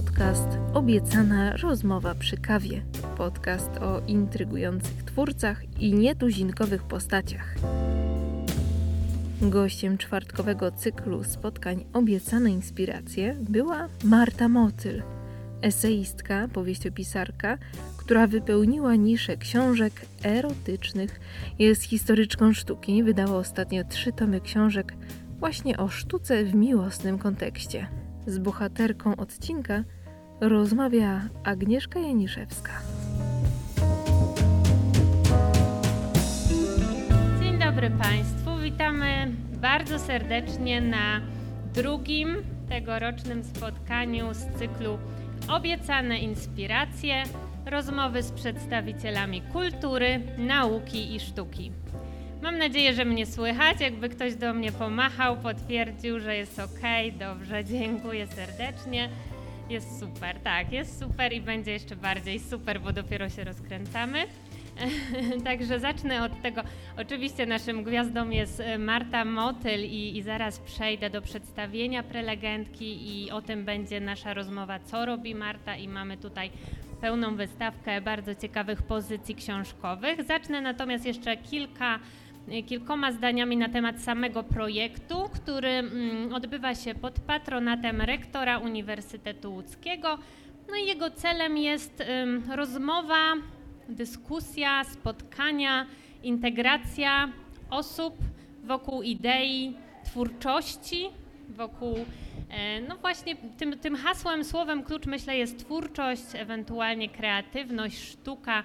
podcast Obiecana rozmowa przy kawie. Podcast o intrygujących twórcach i nietuzinkowych postaciach. Gościem czwartkowego cyklu spotkań Obiecane Inspiracje była Marta Motyl, eseistka, powieściopisarka, która wypełniła niszę książek erotycznych, jest historyczką sztuki, wydała ostatnio trzy tomy książek właśnie o sztuce w miłosnym kontekście. Z bohaterką odcinka rozmawia Agnieszka Janiszewska. Dzień dobry Państwu. Witamy bardzo serdecznie na drugim tegorocznym spotkaniu z cyklu Obiecane Inspiracje rozmowy z przedstawicielami kultury, nauki i sztuki. Mam nadzieję, że mnie słychać. Jakby ktoś do mnie pomachał, potwierdził, że jest ok. Dobrze, dziękuję serdecznie. Jest super, tak, jest super i będzie jeszcze bardziej super, bo dopiero się rozkręcamy. Także zacznę od tego. Oczywiście naszym gwiazdą jest e, Marta Motyl i, i, zaraz przejdę do przedstawienia prelegentki i o tym będzie nasza rozmowa, co robi Marta i mamy tutaj pełną wystawkę bardzo ciekawych pozycji książkowych. Zacznę natomiast jeszcze kilka kilkoma zdaniami na temat samego projektu, który mm, odbywa się pod patronatem rektora Uniwersytetu Łódzkiego. No i jego celem jest rozmowa, dyskusja, spotkania, integracja osób wokół idei twórczości, wokół, e, no właśnie tym, tym hasłem, słowem klucz myślę jest twórczość, ewentualnie kreatywność, sztuka,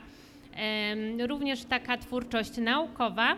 również taka twórczość naukowa.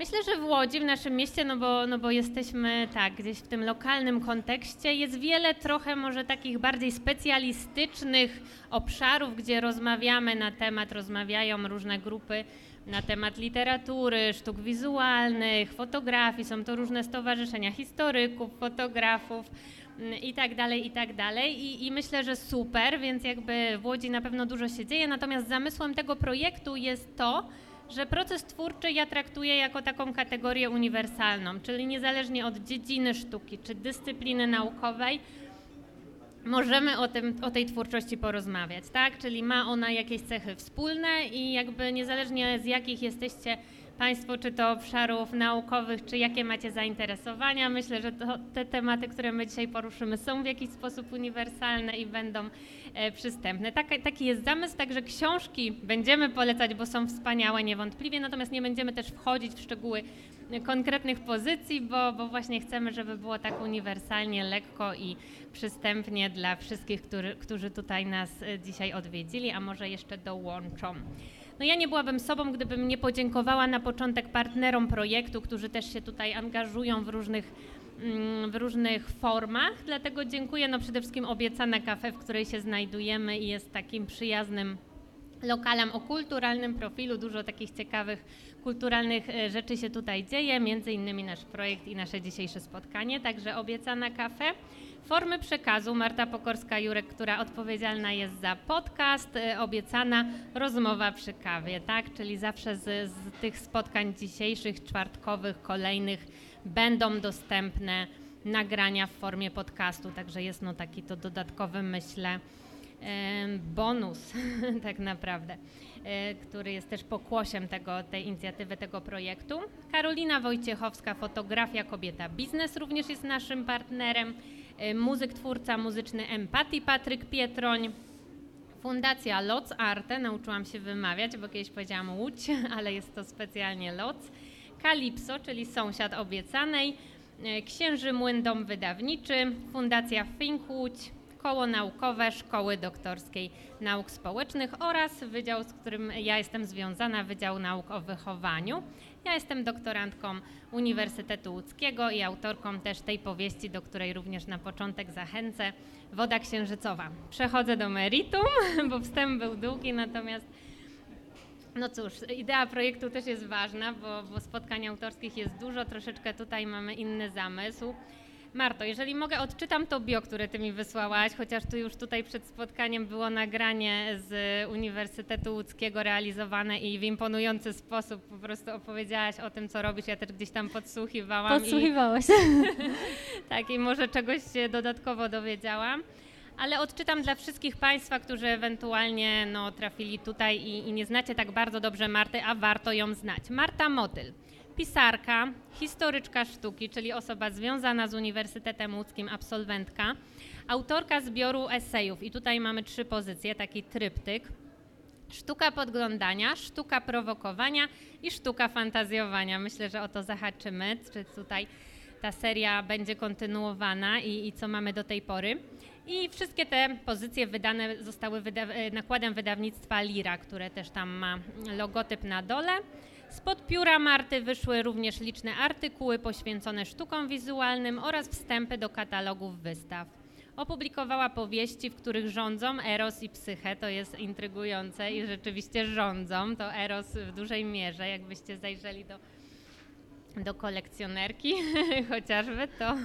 Myślę, że w Łodzi, w naszym mieście, no bo, no bo jesteśmy tak, gdzieś w tym lokalnym kontekście, jest wiele trochę może takich bardziej specjalistycznych obszarów, gdzie rozmawiamy na temat, rozmawiają różne grupy na temat literatury, sztuk wizualnych, fotografii. Są to różne stowarzyszenia historyków, fotografów mm, i tak dalej, i tak dalej. I, I, myślę, że super, więc jakby w Łodzi na pewno dużo się dzieje. Natomiast zamysłem tego projektu jest to, że proces twórczy ja traktuję jako taką kategorię uniwersalną, czyli niezależnie od dziedziny sztuki czy dyscypliny naukowej, możemy o, tym, o tej twórczości porozmawiać, tak? Czyli ma ona jakieś cechy wspólne i jakby niezależnie z jakich jesteście Państwo, czy to obszarów naukowych, czy jakie macie zainteresowania. Myślę, że to, te tematy, które my dzisiaj poruszymy, są w jakiś sposób uniwersalne i będą e, przystępne. Tak, taki jest zamysł, także książki będziemy polecać, bo są wspaniałe niewątpliwie, natomiast nie będziemy też wchodzić w szczegóły konkretnych pozycji, bo, bo właśnie chcemy, żeby było tak uniwersalnie, lekko i przystępnie dla wszystkich, który, którzy tutaj nas e, dzisiaj odwiedzili, a może jeszcze dołączą. No ja nie byłabym sobą, gdybym nie podziękowała na początek partnerom projektu, którzy też się tutaj angażują w różnych mm, w różnych formach, dlatego dziękuję no przede wszystkim obiecane kafe, w której się znajdujemy i jest takim przyjaznym lokalem o kulturalnym profilu. Dużo takich ciekawych kulturalnych e, rzeczy się tutaj dzieje, między innymi nasz projekt i nasze dzisiejsze spotkanie, także obiecana kafe. Formy przekazu Marta Pokorska-Jurek, która odpowiedzialna jest za podcast, e, obiecana rozmowa przy kawie, tak? Czyli zawsze z, z tych spotkań dzisiejszych, czwartkowych, kolejnych będą dostępne nagrania w formie podcastu, także jest no taki to dodatkowy, myślę, bonus tak naprawdę, e, który jest też pokłosiem tego, tej inicjatywy, tego projektu. Karolina Wojciechowska, fotografia, kobieta, biznes również jest naszym partnerem. E, muzyk, twórca muzyczny Empatii Patryk Pietroń. Fundacja Loc Arte, nauczyłam się wymawiać, bo kiedyś powiedziałam Łódź, ale jest to specjalnie Loc. Kalipso, czyli sąsiad obiecanej. E, Księży Młyn Dom Wydawniczy, Fundacja Think Łódź, Koło Naukowe Szkoły Doktorskiej Nauk Społecznych oraz wydział, z którym ja jestem związana, Wydział Nauk o Wychowaniu. Ja jestem doktorantką Uniwersytetu Łódzkiego i autorką też tej powieści, do której również na początek zachęcę, Woda Księżycowa. Przechodzę do meritum, bo wstęp był długi, natomiast no cóż, idea projektu też jest ważna, bo, bo spotkań autorskich jest dużo, troszeczkę tutaj mamy inny zamysł. Marto, jeżeli mogę, odczytam to bio, które ty mi wysłałaś, chociaż tu już tutaj przed spotkaniem było nagranie z Uniwersytetu Łódzkiego realizowane i w imponujący sposób po prostu opowiedziałaś o tym, co robisz. Ja też gdzieś tam podsłuchiwałam. Podsłuchiwałaś. I, tak, i może czegoś się dodatkowo dowiedziałam. ale odczytam dla wszystkich Państwa, którzy ewentualnie no, trafili tutaj i, i nie znacie tak bardzo dobrze Marty, a warto ją znać. Marta Motyl pisarka, historyczka sztuki, czyli osoba związana z Uniwersytetem Łódzkim, absolwentka, autorka zbioru esejów. I tutaj mamy trzy pozycje, taki tryptyk. Sztuka podglądania, sztuka prowokowania i sztuka fantazjowania. Myślę, że o to zahaczymy, czy tutaj ta seria będzie kontynuowana i, i co mamy do tej pory. I wszystkie te pozycje wydane zostały wyda nakładem wydawnictwa Lira, które też tam ma logotyp na dole. Spod pióra Marty wyszły również liczne artykuły poświęcone sztukom wizualnym oraz wstępy do katalogów wystaw. Opublikowała powieści, w których rządzą Eros i Psyche, to jest intrygujące i rzeczywiście rządzą, to Eros w dużej mierze, jakbyście zajrzeli do, do kolekcjonerki chociażby, to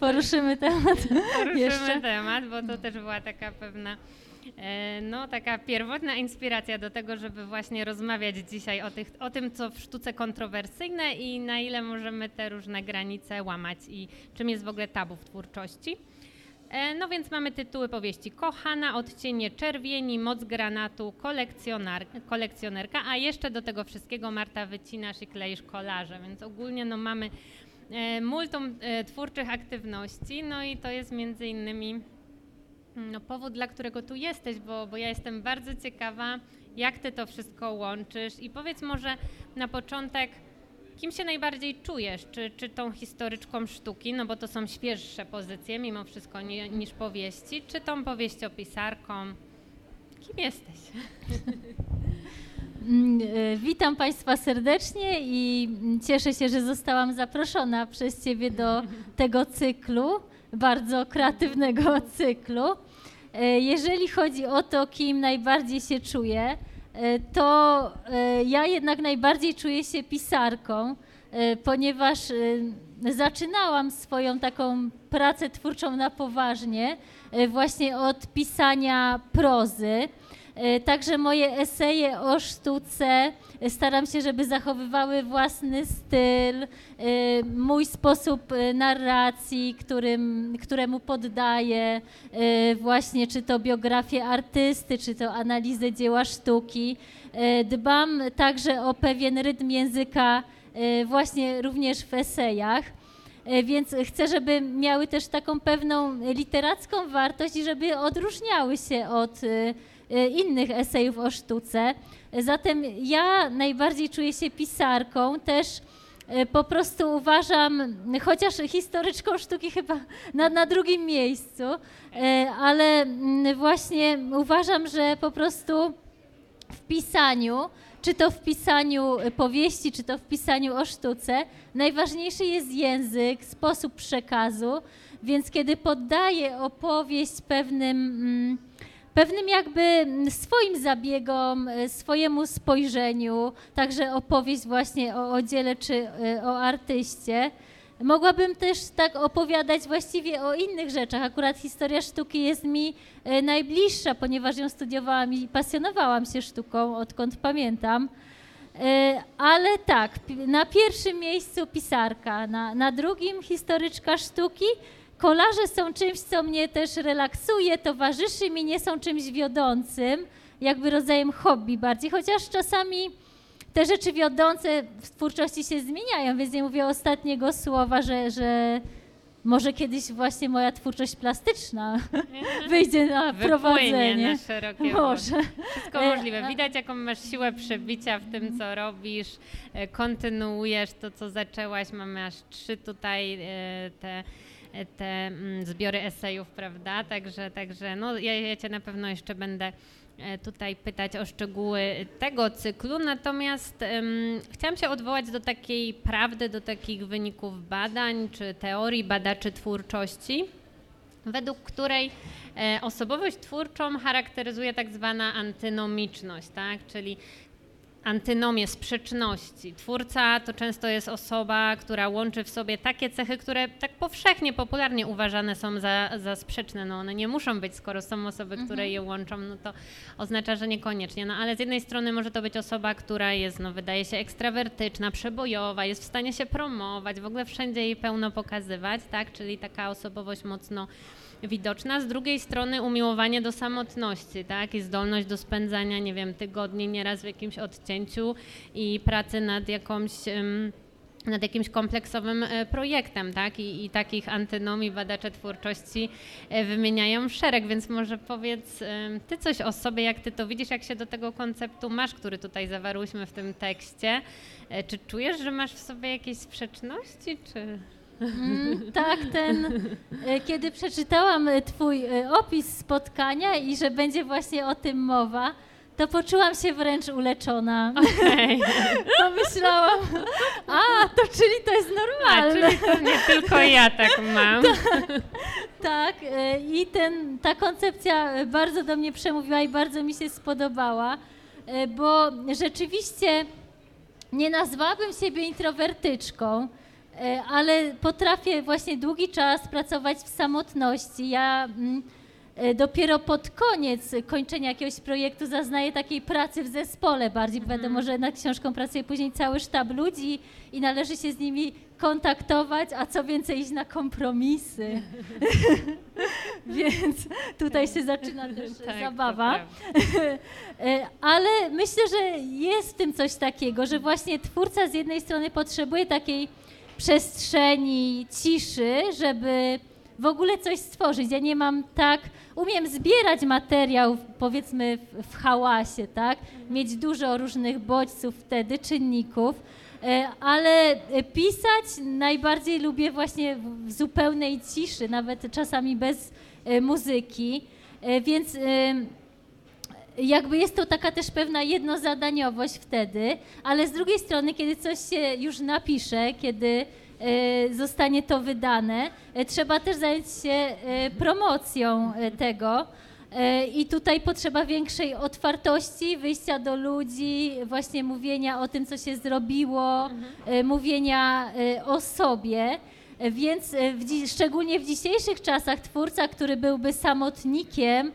poruszymy temat. Poruszymy jeszcze. temat, bo to też była taka pewna no, taka pierwotna inspiracja do tego, żeby właśnie rozmawiać dzisiaj o, tych, o tym, co w sztuce kontrowersyjne i na ile możemy te różne granice łamać i czym jest w ogóle tabu w twórczości. E, no więc mamy tytuły powieści Kochana, Odcienie czerwieni, Moc granatu, kolekcjonerka, a jeszcze do tego wszystkiego Marta wycinasz i kleisz kolarze, więc ogólnie no mamy e, multum twórczych aktywności, no i to jest między innymi no, powód, dla którego tu jesteś, bo, bo ja jestem bardzo ciekawa, jak ty to wszystko łączysz i powiedz może na początek, kim się najbardziej czujesz? Czy, czy tą historyczką sztuki, no bo to są świeższe pozycje mimo wszystko nie, niż powieści, czy tą powieściopisarką? Kim jesteś? Mm, e, witam Państwa serdecznie i cieszę się, że zostałam zaproszona przez Ciebie do tego cyklu, bardzo kreatywnego cyklu. E, jeżeli chodzi o to, kim najbardziej się czuję, e, to e, ja jednak najbardziej czuję się pisarką, ponieważ zaczynałam swoją taką pracę twórczą na poważnie właśnie od pisania prozy. E, także moje eseje o sztuce e, staram się, żeby zachowywały własny styl, e, mój sposób narracji, którym, któremu poddaję właśnie czy to biografię artysty, czy to analizę dzieła sztuki. Dbam także o pewien rytm języka właśnie również w esejach więc chcę, żeby miały też taką pewną literacką wartość i żeby odróżniały się od innych esejów o sztuce. Zatem ja najbardziej czuję się pisarką, też e, po prostu uważam, chociaż historyczką sztuki chyba na, na drugim miejscu, e, ale mm, właśnie uważam, że po prostu w pisaniu, czy to w pisaniu powieści, czy to w pisaniu o sztuce, najważniejszy jest język, sposób przekazu, więc kiedy poddaję opowieść pewnym. Mm, pewnym jakby swoim zabiegom, e, swojemu spojrzeniu, także opowieść właśnie o, o dziele czy e, o artyście. Mogłabym też tak opowiadać właściwie o innych rzeczach. Akurat historia sztuki jest mi e, najbliższa, ponieważ ją studiowałam i pasjonowałam się sztuką, odkąd pamiętam. Ale tak, na pierwszym miejscu pisarka, na, na drugim historyczka sztuki, Kolarze są czymś, co mnie też relaksuje, towarzyszy mi, nie są czymś wiodącym, jakby rodzajem hobby bardziej, chociaż czasami te rzeczy wiodące w twórczości się zmieniają, więc nie mówię ostatniego słowa, że, że może kiedyś właśnie moja twórczość plastyczna wyjdzie na prowadzenie. na szerokie Może. Wszystko e, możliwe. Widać, jaką masz siłę przebicia w tym, co robisz, e, kontynuujesz to, co zaczęłaś. Mamy aż trzy tutaj e, te te mm, zbiory esejów, prawda? Także, także no, ja, ja Cię na pewno jeszcze będę e, tutaj pytać o szczegóły tego cyklu, natomiast um, chciałam się odwołać do takiej prawdy, do takich wyników badań czy teorii badaczy twórczości, według której e, osobowość twórczą charakteryzuje tak zwana antynomiczność, tak? czyli antynomię, sprzeczności. Twórca to często jest osoba, która łączy w sobie takie cechy, które tak powszechnie, popularnie uważane są za, za sprzeczne. No one nie muszą być, skoro są osoby, które mhm. je łączą, no to oznacza, że niekoniecznie. No ale z jednej strony może to być osoba, która jest, no wydaje się ekstrawertyczna, przebojowa, jest w stanie się promować, w ogóle wszędzie jej pełno pokazywać, tak? Czyli taka osobowość mocno widoczna. Z drugiej strony umiłowanie do samotności, tak? I zdolność do spędzania, nie wiem, tygodni nieraz w jakimś odcięciu i pracy nad jakąś nad jakimś kompleksowym e, projektem, tak? I, I, takich antynomii badacze twórczości e, wymieniają szereg, więc może powiedz ty coś o sobie, jak ty to widzisz, jak się do tego konceptu masz, który tutaj zawarłyśmy w tym tekście. E, czy czujesz, że masz w sobie jakieś sprzeczności, czy... Mm, tak, ten, kiedy przeczytałam Twój opis spotkania i że będzie właśnie o tym mowa, to poczułam się wręcz uleczona. Okay. Pomyślałam, a, to czyli to jest normalne. A, czyli to nie tylko ja tak mam. tak, e, i ten, ta koncepcja bardzo do mnie przemówiła i bardzo mi się spodobała, e, bo rzeczywiście nie nazwałabym siebie introwertyczką, e, ale potrafię właśnie długi czas pracować w samotności. Ja mm, E, dopiero pod koniec kończenia jakiegoś projektu zaznaję takiej pracy w zespole bardziej. Mhm. Wiadomo, że nad książką pracuje później cały sztab ludzi i należy się z nimi kontaktować, a co więcej iść na kompromisy. Więc tutaj się zaczyna też tak, zabawa. E, ale myślę, że jest w tym coś takiego, że właśnie twórca z jednej strony potrzebuje takiej przestrzeni, ciszy, żeby w ogóle coś stworzyć. Ja nie mam tak, umiem zbierać materiał, powiedzmy w, w hałasie, tak? Mieć dużo różnych bodźców wtedy, czynników, e, ale pisać najbardziej lubię właśnie w zupełnej ciszy, nawet czasami bez e, muzyki, e, więc jakby jest to taka też pewna jednozadaniowość wtedy, ale z drugiej strony, kiedy coś się już napisze, kiedy E, zostanie to wydane. E, trzeba też zająć się e, promocją tego. I tutaj potrzeba większej otwartości, wyjścia do ludzi, właśnie mówienia o tym, co się zrobiło, mhm. mówienia o sobie. Więc w, szczególnie w dzisiejszych czasach twórca, który byłby samotnikiem,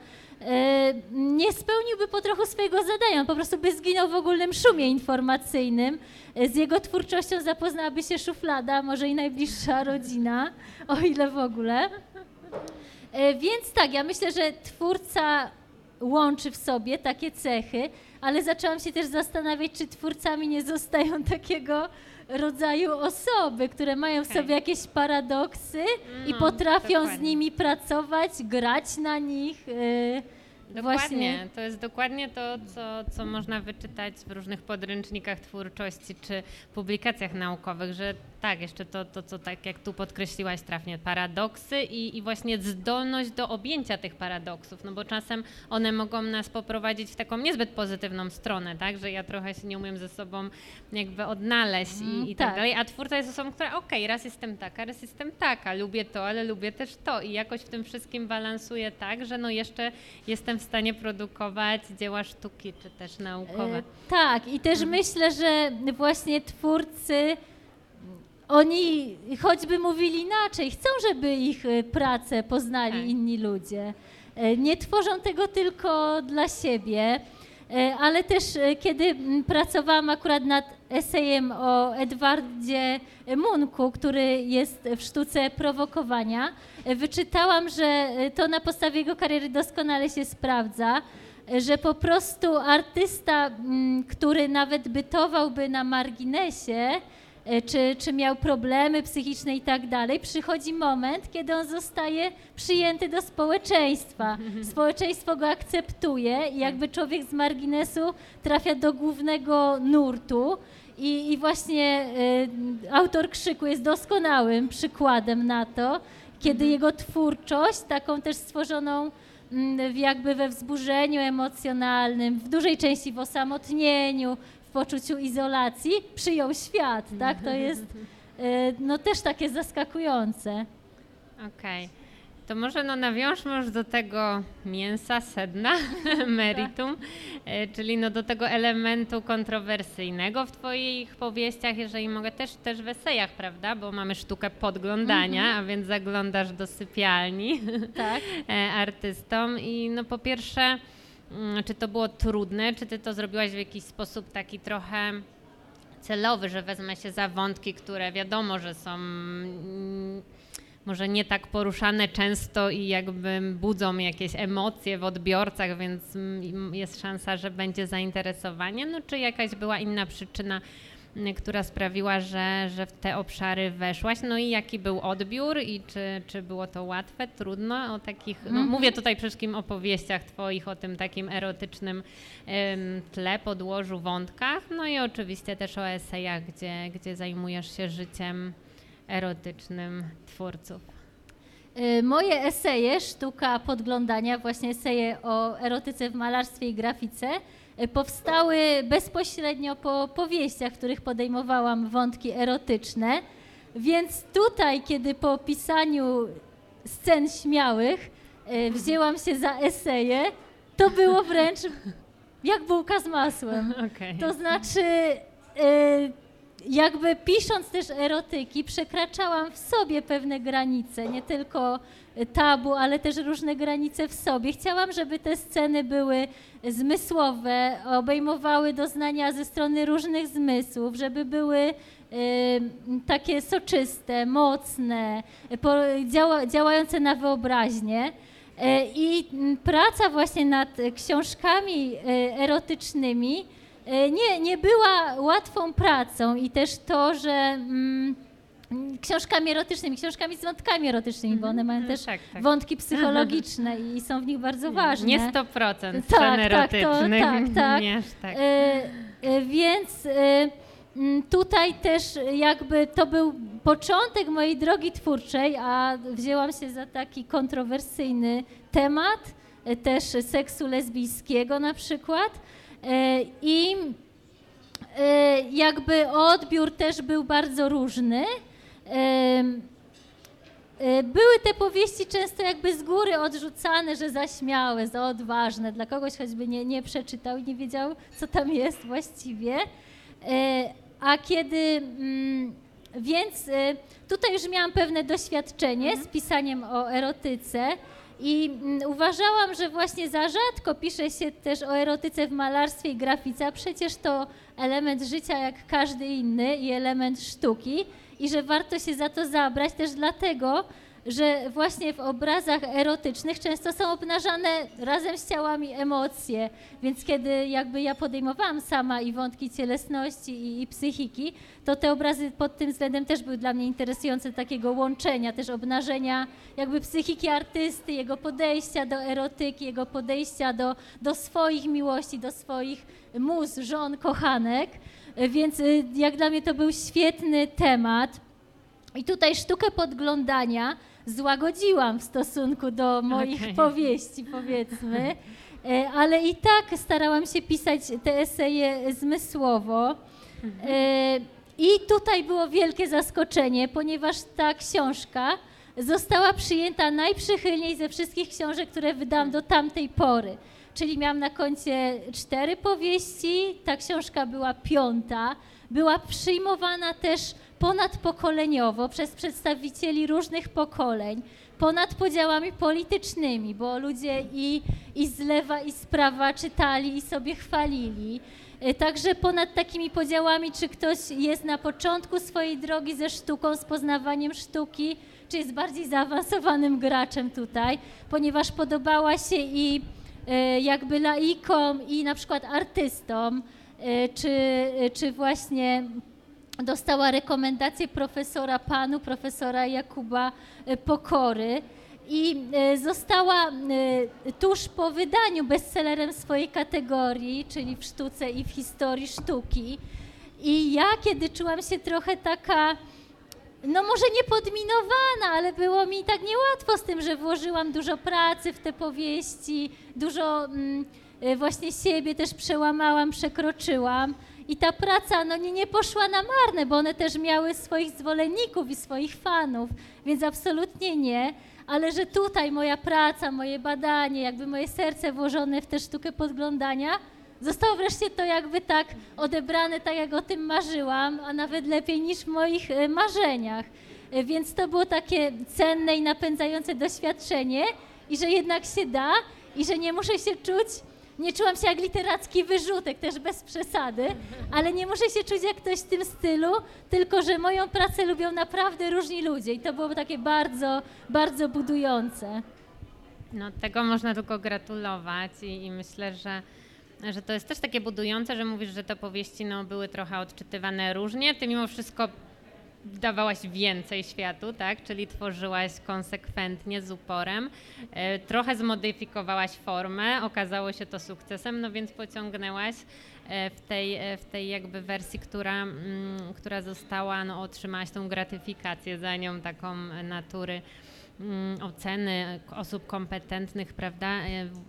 nie spełniłby po trochu swojego zadania. On po prostu by zginął w ogólnym szumie informacyjnym. Z jego twórczością zapoznałaby się szuflada, może i najbliższa rodzina, o ile w ogóle. E, więc tak, ja myślę, że twórca łączy w sobie takie cechy, ale zaczęłam się też zastanawiać, czy twórcami nie zostają takiego rodzaju osoby, które mają w sobie jakieś paradoksy no, i potrafią dokładnie. z nimi pracować, grać na nich. Yy, Dokładnie, Właśnie. to jest dokładnie to, co, co można wyczytać w różnych podręcznikach twórczości czy publikacjach naukowych, że tak, jeszcze to, to co tak jak tu podkreśliłaś trafnie, paradoksy i, i właśnie zdolność do objęcia tych paradoksów, no bo czasem one mogą nas poprowadzić w taką niezbyt pozytywną stronę, tak, że ja trochę się nie umiem ze sobą jakby odnaleźć i, mm, i tak. tak. dalej, a twórca jest osobą, która okej, okay, raz jestem taka, raz jestem taka, lubię to, ale lubię też to i jakoś w tym wszystkim balansuję tak, że no jeszcze jestem w stanie produkować dzieła sztuki czy też naukowe. E, tak i też mhm. myślę, że właśnie twórcy oni choćby mówili inaczej, chcą, żeby ich e, pracę poznali tak. inni ludzie. E, nie tworzą tego tylko dla siebie, e, ale też kiedy pracowałam akurat nad esejem o Edwardzie Munku, który jest w sztuce prowokowania, wyczytałam, że to na podstawie jego kariery doskonale się sprawdza, że po prostu artysta, który nawet bytowałby na marginesie, czy, czy miał problemy psychiczne i tak dalej, przychodzi moment, kiedy on zostaje przyjęty do społeczeństwa. Społeczeństwo go akceptuje i jakby człowiek z marginesu trafia do głównego nurtu. I, i właśnie y, autor krzyku jest doskonałym przykładem na to, kiedy mhm. jego twórczość, taką też stworzoną mm, jakby we wzburzeniu emocjonalnym, w dużej części w osamotnieniu, poczuciu izolacji przyjął świat, tak? To jest e, no też takie zaskakujące. Okej. Okay. To może no nawiążmy już do tego mięsa, sedna, meritum, e, czyli no do tego elementu kontrowersyjnego w Twoich powieściach, jeżeli mogę, też, też w esejach, prawda? Bo mamy sztukę podglądania, mm -hmm. a więc zaglądasz do sypialni tak. E, artystom i no po pierwsze czy to było trudne? Czy ty to zrobiłaś w jakiś sposób taki trochę celowy, że wezmę się za wątki, które wiadomo, że są mm, może nie tak poruszane często i jakby budzą jakieś emocje w odbiorcach, więc mm, jest szansa, że będzie zainteresowanie. No czy jakaś była inna przyczyna, która sprawiła, że, że w te obszary weszłaś. No i jaki był odbiór i czy, czy było to łatwe, trudno o takich, no mhm. mówię tutaj przede wszystkim o powieściach twoich, o tym takim erotycznym tle, podłożu, wątkach, no i oczywiście też o esejach, gdzie, gdzie zajmujesz się życiem erotycznym twórców. Y, moje eseje, sztuka podglądania, właśnie eseje o erotyce w malarstwie i grafice, powstały bezpośrednio po powieściach, w których podejmowałam wątki erotyczne. Więc tutaj, kiedy po pisaniu scen śmiałych y, wzięłam się za eseje, to było wręcz jak bułka z masłem. Okay. To znaczy, jakby pisząc też erotyki, przekraczałam w sobie pewne granice, nie tylko tabu, ale też różne granice w sobie. Chciałam, żeby te sceny były zmysłowe, obejmowały doznania ze strony różnych zmysłów, żeby były takie soczyste, mocne, działające na wyobraźnię. Y, I praca właśnie nad książkami y, erotycznymi E, nie, nie była łatwą pracą i też to, że mm, książkami erotycznymi, książkami z wątkami erotycznymi, bo one mają mhm. też tak, tak. wątki psychologiczne i są w nich bardzo ważne. Nie 100% tak, erotycznych. Tak, tak, tak. Nie, tak. E, e, więc e, tutaj też jakby to był początek mojej drogi twórczej, a wzięłam się za taki kontrowersyjny temat, e, też seksu lesbijskiego na przykład. E, I e, jakby odbiór też był bardzo różny. E, były te powieści często jakby z góry odrzucane, że zaśmiałe, za odważne, dla kogoś choćby nie, nie przeczytał i nie wiedział, co tam jest właściwie. A kiedy, mm, więc tutaj już miałam pewne doświadczenie z mhm. pisaniem o erotyce, i mm, uważałam, że właśnie za rzadko pisze się też o erotyce w malarstwie i grafice, a przecież to element życia jak każdy inny i element sztuki i że warto się za to zabrać też dlatego, że właśnie w obrazach erotycznych często są obnażane razem z ciałami emocje, więc kiedy jakby ja podejmowałam sama i wątki cielesności i, i, psychiki, to te obrazy pod tym względem też były dla mnie interesujące, takiego łączenia, też obnażenia jakby psychiki artysty, jego podejścia do erotyki, jego podejścia do, do swoich miłości, do swoich mus, żon, kochanek, więc y, jak dla mnie to był świetny temat. I tutaj sztukę podglądania złagodziłam w stosunku do moich okay. powieści, powiedzmy. E, ale i tak starałam się pisać te eseje zmysłowo. E, I tutaj było wielkie zaskoczenie, ponieważ ta książka została przyjęta najprzychylniej ze wszystkich książek, które wydałam do tamtej pory. Czyli miałam na koncie cztery powieści, ta książka była piąta. Była przyjmowana też ponadpokoleniowo przez przedstawicieli różnych pokoleń, ponad podziałami politycznymi, bo ludzie i, i z lewa, i z prawa czytali i sobie chwalili. E, także ponad takimi podziałami, czy ktoś jest na początku swojej drogi ze sztuką, z poznawaniem sztuki, czy jest bardziej zaawansowanym graczem tutaj, ponieważ podobała się i e, jakby laikom, i na przykład artystom, e, czy, czy właśnie dostała rekomendację profesora Panu, profesora Jakuba e, Pokory i e, została e, tuż po wydaniu bestsellerem swojej kategorii, czyli w sztuce i w historii sztuki. I ja, kiedy czułam się trochę taka, no może nie podminowana, ale było mi tak niełatwo z tym, że włożyłam dużo pracy w te powieści, dużo mm, właśnie siebie też przełamałam, przekroczyłam i ta praca no, nie, nie poszła na marne, bo one też miały swoich zwolenników i swoich fanów, więc absolutnie nie. Ale że tutaj moja praca, moje badanie, jakby moje serce włożone w tę sztukę podglądania, zostało wreszcie to jakby tak odebrane, tak jak o tym marzyłam, a nawet lepiej niż w moich e, marzeniach. E, więc to było takie cenne i napędzające doświadczenie i że jednak się da i że nie muszę się czuć nie czułam się jak literacki wyrzutek, też bez przesady, ale nie muszę się czuć jak ktoś w tym stylu, tylko że moją pracę lubią naprawdę różni ludzie i to było takie bardzo, bardzo budujące. No tego można tylko gratulować i, i myślę, że że to jest też takie budujące, że mówisz, że te powieści no, były trochę odczytywane różnie. Ty mimo wszystko dawałaś więcej światu, tak? Czyli tworzyłaś konsekwentnie, z uporem. E, trochę zmodyfikowałaś formę, okazało się to sukcesem, no więc pociągnęłaś e, w tej, e, w tej jakby wersji, która, mm, która została, no otrzymałaś tą gratyfikację za nią, taką natury mm, oceny osób kompetentnych, prawda?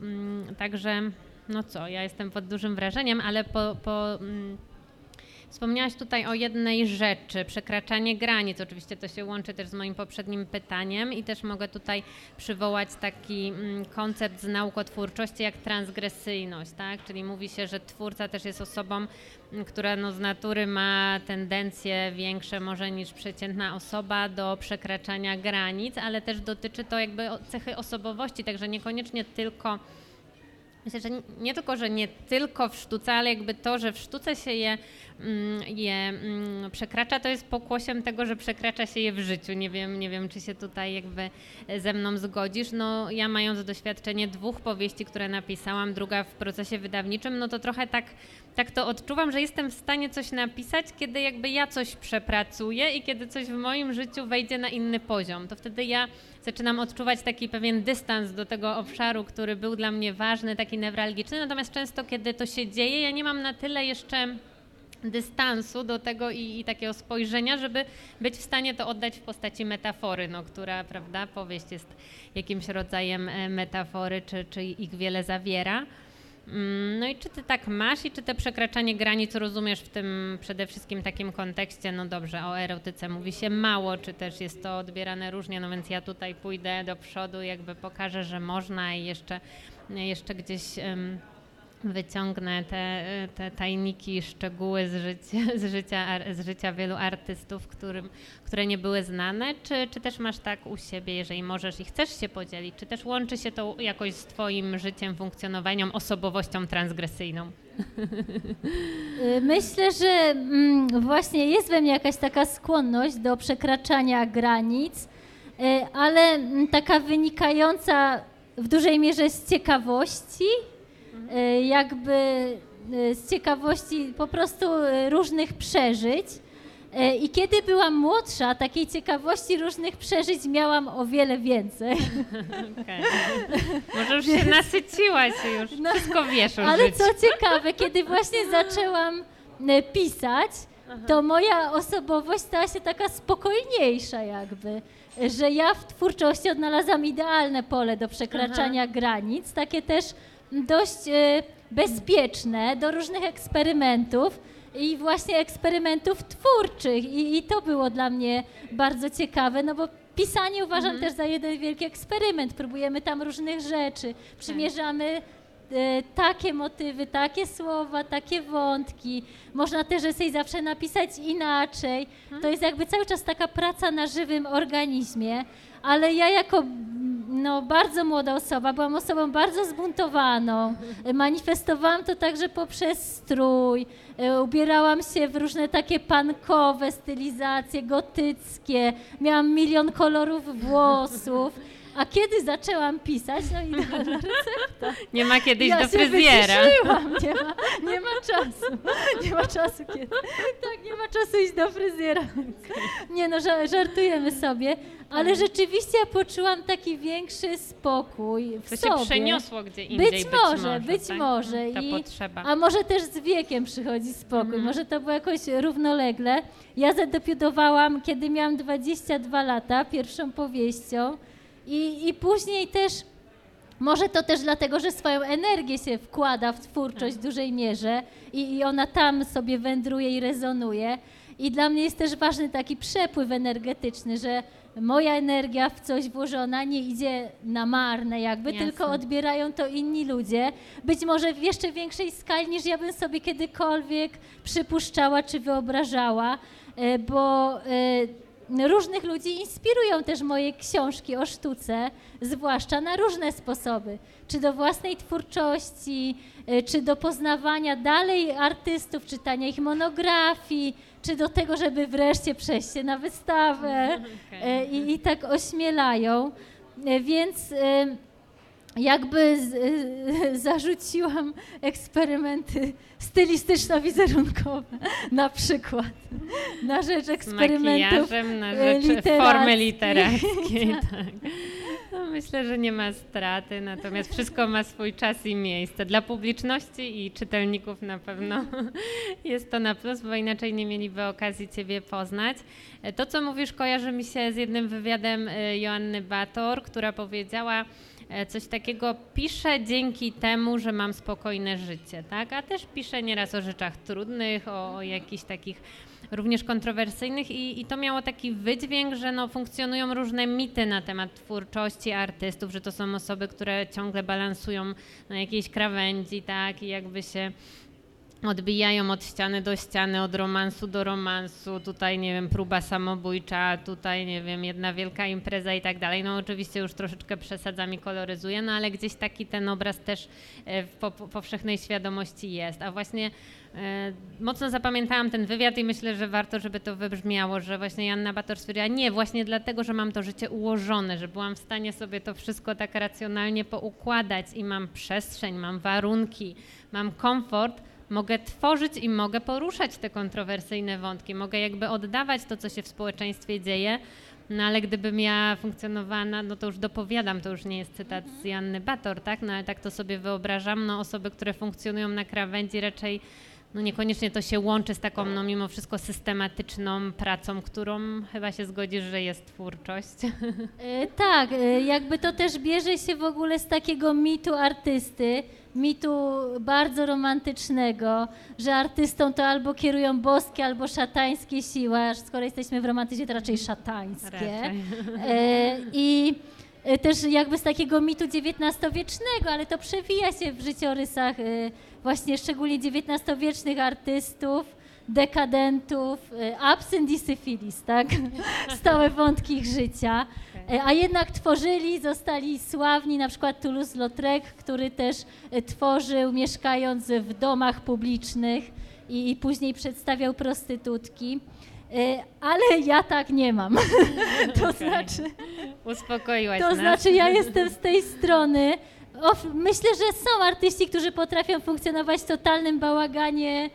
Mm, także no co, ja jestem pod dużym wrażeniem, ale po, po Wspomniałaś tutaj o jednej rzeczy, przekraczanie granic. Oczywiście to się łączy też z moim poprzednim pytaniem i też mogę tutaj przywołać taki mm, koncept z naukotwórczości jak transgresyjność, tak? Czyli mówi się, że twórca też jest osobą, mm, która no z natury ma tendencje większe może niż przeciętna osoba do przekraczania granic, ale też dotyczy to jakby cechy osobowości, także niekoniecznie tylko Myślę, że nie tylko, że nie tylko w sztuce, ale jakby to, że w sztuce się je, je mm, przekracza, to jest pokłosiem tego, że przekracza się je w życiu. Nie wiem, nie wiem, czy się tutaj jakby ze mną zgodzisz. No ja mając doświadczenie dwóch powieści, które napisałam, druga w procesie wydawniczym, no to trochę tak, tak to odczuwam, że jestem w stanie coś napisać, kiedy jakby ja coś przepracuję i kiedy coś w moim życiu wejdzie na inny poziom. To wtedy ja zaczynam odczuwać taki pewien dystans do tego obszaru, który był dla mnie ważny, taki newralgiczny. Natomiast często, kiedy to się dzieje, ja nie mam na tyle jeszcze dystansu do tego i, i, takiego spojrzenia, żeby być w stanie to oddać w postaci metafory, no, która, prawda, powieść jest jakimś rodzajem e, metafory, czy, czy ich wiele zawiera. Mm, no i czy ty tak masz i czy te przekraczanie granic rozumiesz w tym przede wszystkim takim kontekście, no dobrze, o erotyce mówi się mało, czy też jest to odbierane różnie, no więc ja tutaj pójdę do przodu, jakby pokażę, że można i jeszcze, jeszcze gdzieś... wyciągnę te, te tajniki, szczegóły z życia, z, życia, z życia wielu artystów, którym, które nie były znane, czy, czy też masz tak u siebie, jeżeli możesz i chcesz się podzielić, czy też łączy się to jakoś z Twoim życiem, funkcjonowaniem, osobowością transgresyjną? Myślę, że mm, właśnie jest we mnie jakaś taka skłonność do przekraczania granic, y, ale mm, taka wynikająca w dużej mierze z ciekawości, E, jakby e, z ciekawości po prostu e, różnych przeżyć. I kiedy byłam młodsza, takiej ciekawości różnych przeżyć miałam o wiele więcej. Okay. Może już się nasyciłaś już, no, wszystko wiesz o Ale życiu. co ciekawe, kiedy właśnie zaczęłam pisać, to moja osobowość stała się taka spokojniejsza jakby, że ja w twórczości odnalazłam idealne pole do przekraczania Aha. granic, takie też dość e, bezpieczne do różnych eksperymentów i właśnie eksperymentów twórczych. I, i to było dla mnie bardzo ciekawe, no bo pisanie uważam mhm. też za jeden wielki eksperyment. Próbujemy tam różnych rzeczy, przymierzamy e, takie motywy, takie słowa, takie wątki. Można też esej zawsze napisać inaczej. Mhm. To jest jakby cały czas taka praca na żywym organizmie, ale ja jako no, bardzo młoda osoba, byłam osobą bardzo zbuntowaną. Manifestowałam to także poprzez strój. E, ubierałam się w różne takie pankowe stylizacje, gotyckie. Miałam milion kolorów włosów. A kiedy zaczęłam pisać, no idealna recepta. Nie ma kiedyś ja do fryzjera. Nie ma, nie ma czasu. Nie ma czasu kiedy. Tak, nie ma czasu iść do fryzjera. Nie no, żartujemy sobie. Ale tak. rzeczywiście ja poczułam taki większy spokój w to sobie. się przeniosło gdzie indziej. Być, być może, być tak? może. Ta I, potrzeba. A może też z wiekiem przychodzi spokój. Mhm. Może to było jakoś równolegle. Ja zadebiutowałam, kiedy miałam 22 lata, pierwszą powieścią. I, I później też, może to też dlatego, że swoją energię się wkłada w twórczość w tak. dużej mierze i, i ona tam sobie wędruje i rezonuje. I dla mnie jest też ważny taki przepływ energetyczny, że moja energia w coś włożona nie idzie na marne jakby, Jasne. tylko odbierają to inni ludzie. Być może w jeszcze większej skali niż ja bym sobie kiedykolwiek przypuszczała czy wyobrażała, e, bo e, różnych ludzi inspirują też moje książki o sztuce, zwłaszcza na różne sposoby. Czy do własnej twórczości, y, czy do poznawania dalej artystów, czytania ich monografii, czy do tego, żeby wreszcie przejść się na wystawę Okay. i, i tak ośmielają. Y, Więc jakby z, y, zarzuciłam eksperymenty stylistyczno-wizerunkowe na przykład na rzecz Z eksperymentów makijażem na e, rzecz formy literackiej. tak. No, myślę, że nie ma straty, natomiast wszystko ma swój czas i miejsce. Dla publiczności i czytelników na pewno jest to na plus, bo inaczej nie mieliby okazji Ciebie poznać. E, To, co mówisz, kojarzy mi się z jednym wywiadem e, Joanny Bator, która powiedziała, coś takiego, piszę dzięki temu, że mam spokojne życie, tak? A też piszę nieraz o rzeczach trudnych, o, o jakichś takich również kontrowersyjnych i, i to miało taki wydźwięk, że no, funkcjonują różne mity na temat twórczości artystów, że to są osoby, które ciągle balansują na jakiejś krawędzi, tak? I jakby się odbijają od ściany do ściany, od romansu do romansu, tutaj nie wiem, próba samobójcza, tutaj nie wiem, jedna wielka impreza i tak dalej. No oczywiście już troszeczkę przesadzam i koloryzuję, no ale gdzieś taki ten obraz też e, w po, po, powszechnej świadomości jest. A właśnie e, mocno zapamiętałam ten wywiad i myślę, że warto, żeby to wybrzmiało, że właśnie Janna Bator stwierdziła, nie, właśnie dlatego, że mam to życie ułożone, że byłam w stanie sobie to wszystko tak racjonalnie poukładać i mam przestrzeń, mam warunki, mam komfort, mogę tworzyć i mogę poruszać te kontrowersyjne wątki, mogę jakby oddawać to, co się w społeczeństwie dzieje, no ale gdybym ja funkcjonowała, no to już dopowiadam, to już nie jest cytat z Janny Bator, tak, no ale tak to sobie wyobrażam, no osoby, które funkcjonują na krawędzi raczej no niekoniecznie to się łączy z taką, no mimo wszystko systematyczną pracą, którą chyba się zgodzisz, że jest twórczość. E, Tak, e, jakby to też bierze się w ogóle z takiego mitu artysty, mitu bardzo romantycznego, że artystą to albo kierują boskie, albo szatańskie siły, a skoro jesteśmy w romantyzmie, to raczej szatańskie. E, I e, też jakby z takiego mitu XIX-wiecznego, ale to przewija się w życiorysach e, właśnie szczególnie XIX-wiecznych artystów, dekadentów, absynt i syfilis, tak? Stałe wątki ich życia. E, A jednak tworzyli, zostali sławni, na przykład Toulouse-Lautrec, który też e, tworzył mieszkając w domach publicznych i, i później przedstawiał prostytutki. E, Ale ja tak nie mam. To Okej. znaczy, Uspokoiłaś to nas. znaczy ja jestem z tej strony. Myślę, że są artyści, którzy potrafią funkcjonować w totalnym bałaganie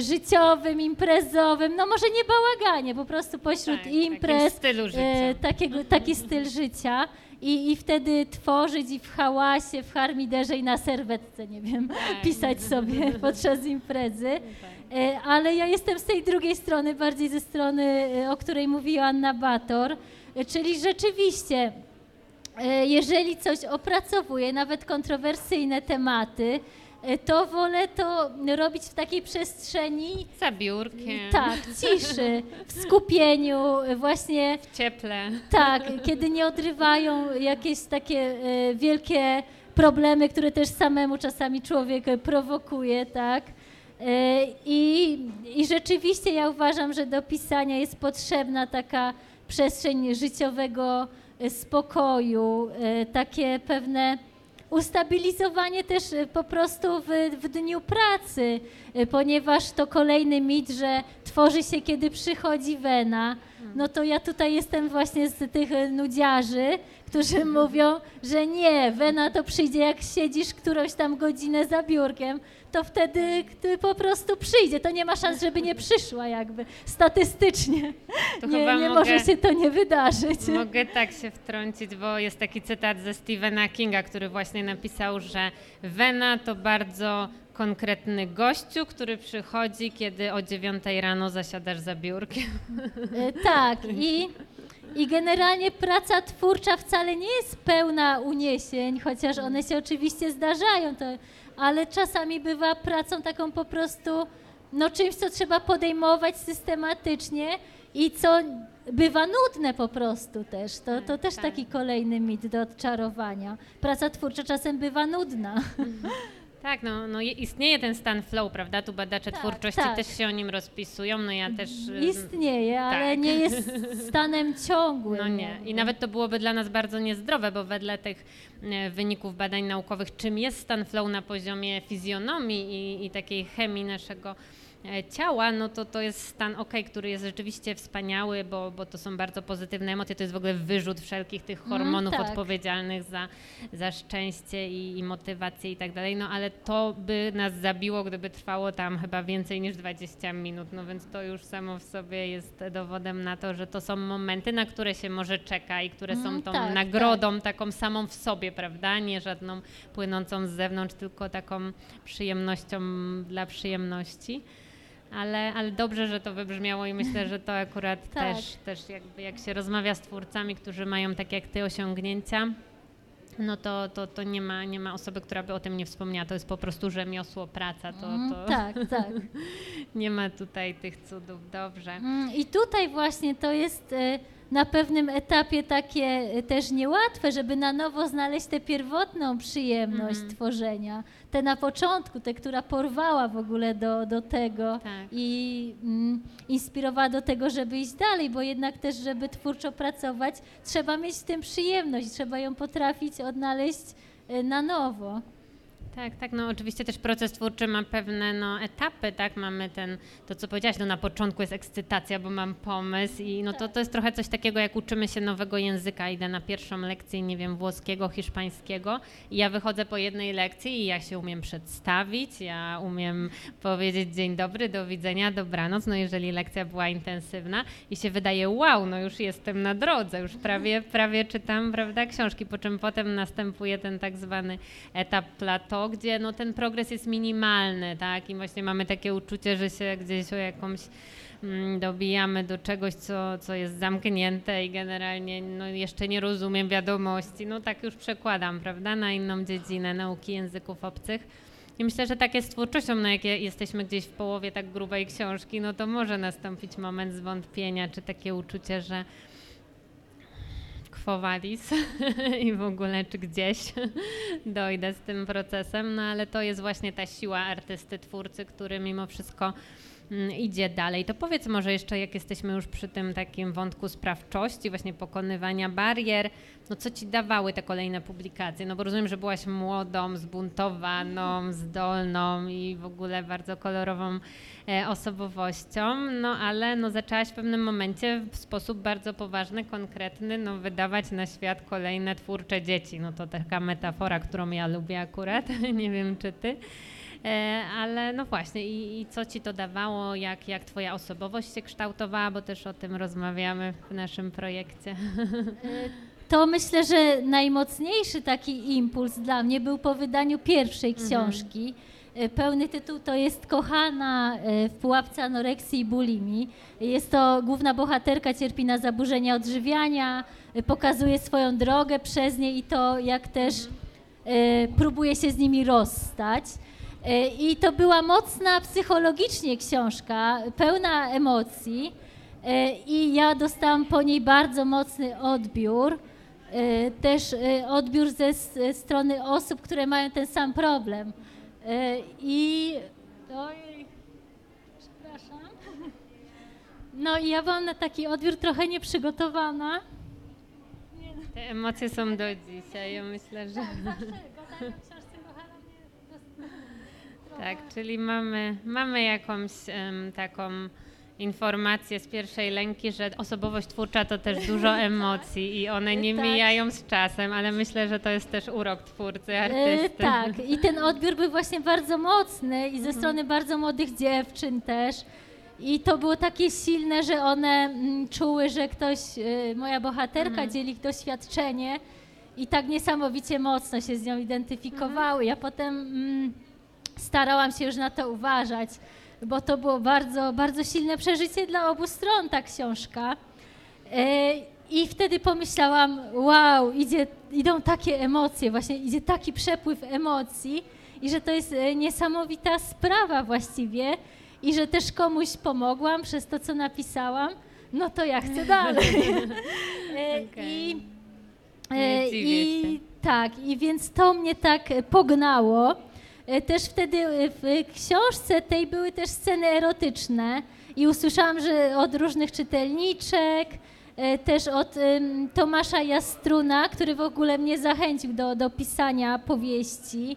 życiowym, imprezowym. No może nie bałaganie, po prostu pośród Tak, imprez. stylu życia. e, takiego, taki styl życia. I, I wtedy tworzyć i w hałasie, w harmiderze i na serwetce, nie wiem, Tak. pisać sobie podczas imprezy. E, Ale ja jestem z tej drugiej strony, bardziej ze strony, e, o której mówiła Anna Bator, e, czyli rzeczywiście, e, jeżeli coś opracowuję, nawet kontrowersyjne tematy, e, to wolę to robić w takiej przestrzeni, Za biurkiem, tak, ciszy, w skupieniu, e, właśnie w cieple. tak, kiedy nie odrywają jakieś takie e, wielkie problemy, które też samemu czasami człowiek e, prowokuje, tak. E, I, I rzeczywiście ja uważam, że do pisania jest potrzebna taka przestrzeń życiowego e, spokoju, e, takie pewne ustabilizowanie też e, po prostu w, w dniu pracy, e, ponieważ to kolejny mit, że tworzy się, kiedy przychodzi wena. No to ja tutaj jestem właśnie z tych e, nudziarzy, którzy mówią, że nie, wena to przyjdzie jak siedzisz którąś tam godzinę za biurkiem, to wtedy gdy po prostu przyjdzie. To nie ma szans, żeby nie przyszła jakby statystycznie. To Nie, nie mogę- może się to nie wydarzyć. Mogę tak się wtrącić, bo jest taki cytat ze Stephena Kinga, który właśnie napisał, że Wena to bardzo konkretny gościu, który przychodzi, kiedy o 9 rano zasiadasz za biurkiem. E, Tak, i, i generalnie praca twórcza wcale nie jest pełna uniesień, chociaż one się oczywiście zdarzają, to, ale czasami bywa pracą taką po prostu, no czymś, co trzeba podejmować systematycznie i co bywa nudne po prostu też. To, to też tak. taki kolejny mit do odczarowania. Praca twórcza czasem bywa nudna. Tak, no, no istnieje ten stan flow, prawda? Tu badacze Tak, twórczości tak. też się o nim rozpisują, no ja też... ym, Istnieje, ale tak. nie jest stanem ciągłym. No nie. I nawet to byłoby dla nas bardzo niezdrowe, bo wedle tych e, wyników badań naukowych, czym jest stan flow na poziomie fizjonomii i, i takiej chemii naszego ciała, no to to jest stan ok, który jest rzeczywiście wspaniały, bo, bo to są bardzo pozytywne emocje, to jest w ogóle wyrzut wszelkich tych Mm, hormonów tak. odpowiedzialnych za, za szczęście i, i motywację i tak dalej, no ale to by nas zabiło, gdyby trwało tam chyba więcej niż 20 minut, no więc to już samo w sobie jest dowodem na to, że to są momenty, na które się może czeka i które są Mm, tą tak, nagrodą taką samą w sobie, prawda, nie żadną płynącą z zewnątrz, tylko taką przyjemnością dla przyjemności. Ale, ale dobrze, że to wybrzmiało i myślę, że to akurat Tak. też, też jakby jak się rozmawia z twórcami, którzy mają tak jak ty osiągnięcia, no to, to, to nie, ma, nie ma osoby, która by o tym nie wspomniała. To jest po prostu rzemiosło, praca. To, Mm, to Tak, tak. nie ma tutaj tych cudów. Dobrze. Mm, I tutaj właśnie to jest e, na pewnym etapie takie e, też niełatwe, żeby na nowo znaleźć tę pierwotną przyjemność Mhm. tworzenia. Tę na początku, tę, która porwała w ogóle do, do tego Tak. i mm, inspirowała do tego, żeby iść dalej, bo jednak też, żeby twórczo pracować, trzeba mieć w tym przyjemność, trzeba ją potrafić odnaleźć e, na nowo. Tak, tak, no oczywiście też proces twórczy ma pewne no, etapy, tak, mamy ten, to co powiedziałaś, no na początku jest ekscytacja, bo mam pomysł i no to, to jest trochę coś takiego, jak uczymy się nowego języka, idę na pierwszą lekcję, nie wiem, włoskiego, hiszpańskiego i ja wychodzę po jednej lekcji i ja się umiem przedstawić, ja umiem powiedzieć dzień dobry, do widzenia, dobranoc, no jeżeli lekcja była intensywna i się wydaje, wow, no już jestem na drodze, już prawie, prawie czytam, prawda, książki, po czym potem następuje ten tak zwany etap gdzie no ten progres jest minimalny, tak, i właśnie mamy takie uczucie, że się gdzieś o jakąś mm, dobijamy do czegoś, co, co jest zamknięte i generalnie no, jeszcze nie rozumiem wiadomości, no tak już przekładam, prawda, na inną dziedzinę nauki języków obcych. I myślę, że takie z twórczością, no jak je- jesteśmy gdzieś w połowie tak grubej książki, no to może nastąpić moment zwątpienia, czy takie uczucie, że quo i w ogóle czy gdzieś dojdę z tym procesem, no ale to jest właśnie ta siła artysty, twórcy, który mimo wszystko mm, idzie dalej. To powiedz może jeszcze, jak jesteśmy już przy tym takim wątku sprawczości, właśnie pokonywania barier, no co ci dawały te kolejne publikacje? No bo rozumiem, że byłaś młodą, zbuntowaną, zdolną i w ogóle bardzo kolorową e, osobowością, no ale no zaczęłaś w pewnym momencie w sposób bardzo poważny, konkretny, no wydawać na świat kolejne twórcze dzieci. No to taka metafora, którą ja lubię akurat, nie wiem czy ty. E, Ale no właśnie, i, i co ci to dawało, jak, jak twoja osobowość się kształtowała, bo też o tym rozmawiamy w naszym projekcie. To myślę, że najmocniejszy taki impuls dla mnie był po wydaniu pierwszej książki. E, Pełny tytuł to jest Kochana e, w pułapce anoreksji i bulimii. Jest to główna bohaterka, cierpi na zaburzenia odżywiania, e, pokazuje swoją drogę przez nie i to, jak też e, próbuje się z nimi rozstać. I to była mocna psychologicznie książka, pełna emocji. I ja dostałam po niej bardzo mocny odbiór. E, Też e, odbiór ze s- strony osób, które mają ten sam problem. I. Ojej, przepraszam. No i ja byłam na taki odbiór trochę nieprzygotowana. Te emocje są do dzisiaj, ja myślę, że... Tak, czyli mamy, mamy jakąś em, taką informację z pierwszej lęki, że osobowość twórcza to też dużo emocji i one nie Tak. mijają z czasem, ale myślę, że to jest też urok twórcy, E, artysty. tak, i ten odbiór był właśnie bardzo mocny i ze Mhm. strony bardzo młodych dziewczyn też. I to było takie silne, że one mm, czuły, że ktoś, e, moja bohaterka Mhm. dzieli ich doświadczenie i tak niesamowicie mocno się z nią identyfikowały. Ja potem mm, starałam się już na to uważać, bo to było bardzo, bardzo silne przeżycie dla obu stron ta książka. E, I wtedy pomyślałam, wow, idzie, idą takie emocje, właśnie idzie taki przepływ emocji i że to jest e, niesamowita sprawa właściwie i że też komuś pomogłam przez to, co napisałam, no to ja chcę dalej. I, Nie e, i się. tak, i więc to mnie tak pognało. E, też wtedy e, w książce tej były też sceny erotyczne i usłyszałam, że od różnych czytelniczek, e, też od Tomasza Jastruna, który w ogóle mnie zachęcił do, do pisania powieści.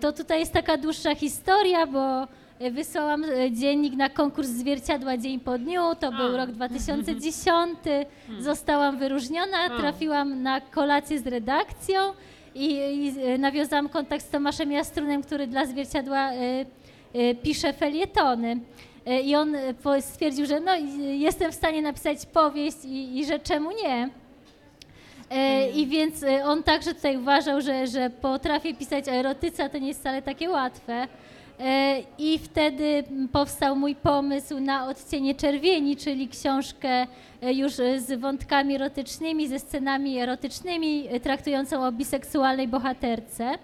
To tutaj jest taka dłuższa historia, bo wysłałam dziennik na konkurs Zwierciadła dzień po dniu, to był rok 2010, zostałam wyróżniona, trafiłam na kolację z redakcją i, i nawiązałam kontakt z Tomaszem Jastrunem, który dla Zwierciadła pisze felietony. I on stwierdził, że no, jestem w stanie napisać powieść i, i że czemu nie. I więc on także tutaj uważał, że, że potrafię pisać o erotyce, a to nie jest wcale takie łatwe. I wtedy powstał mój pomysł na odcienie czerwieni, czyli książkę już z wątkami erotycznymi, ze scenami erotycznymi, traktującą o biseksualnej bohaterce.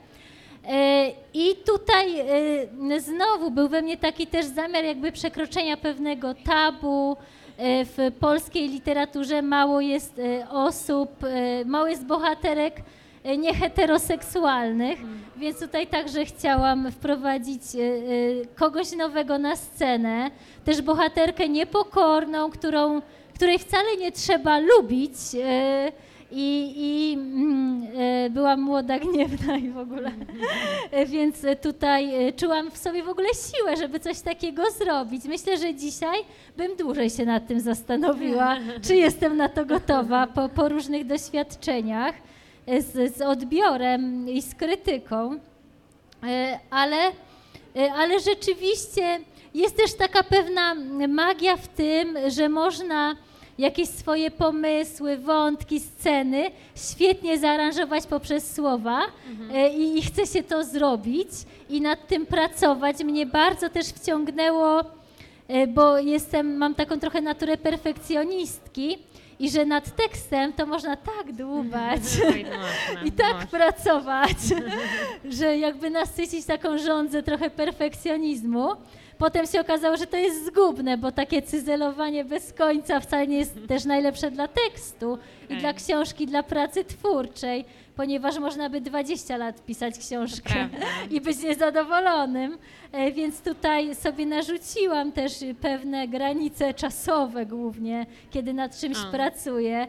I tutaj znowu był we mnie taki też zamiar jakby przekroczenia pewnego tabu. W polskiej literaturze mało jest osób, mało jest bohaterek nieheteroseksualnych, więc tutaj także chciałam wprowadzić kogoś nowego na scenę, też bohaterkę niepokorną, którą, której wcale nie trzeba lubić, i, i mm, e, byłam młoda, gniewna i w ogóle. E, więc tutaj e, czułam w sobie w ogóle siłę, żeby coś takiego zrobić. Myślę, że dzisiaj bym dłużej się nad tym zastanowiła, czy jestem na to gotowa po, po różnych doświadczeniach z, z odbiorem i z krytyką. Ale, ale rzeczywiście jest też taka pewna magia w tym, że można jakieś swoje pomysły, wątki, sceny świetnie zaaranżować poprzez słowa mhm. i, i chce się to zrobić i nad tym pracować. Mnie bardzo też wciągnęło, e, bo jestem, mam taką trochę naturę perfekcjonistki i że nad tekstem to można tak dłubać i tak pracować, że jakby nasycić taką żądzę trochę perfekcjonizmu. Potem się okazało, że to jest zgubne, bo takie cyzelowanie bez końca wcale nie jest też najlepsze dla tekstu i dla książki, dla pracy twórczej, ponieważ można by 20 lat pisać książkę i być niezadowolonym. E, więc tutaj sobie narzuciłam też pewne granice czasowe głównie, kiedy nad czymś pracuję.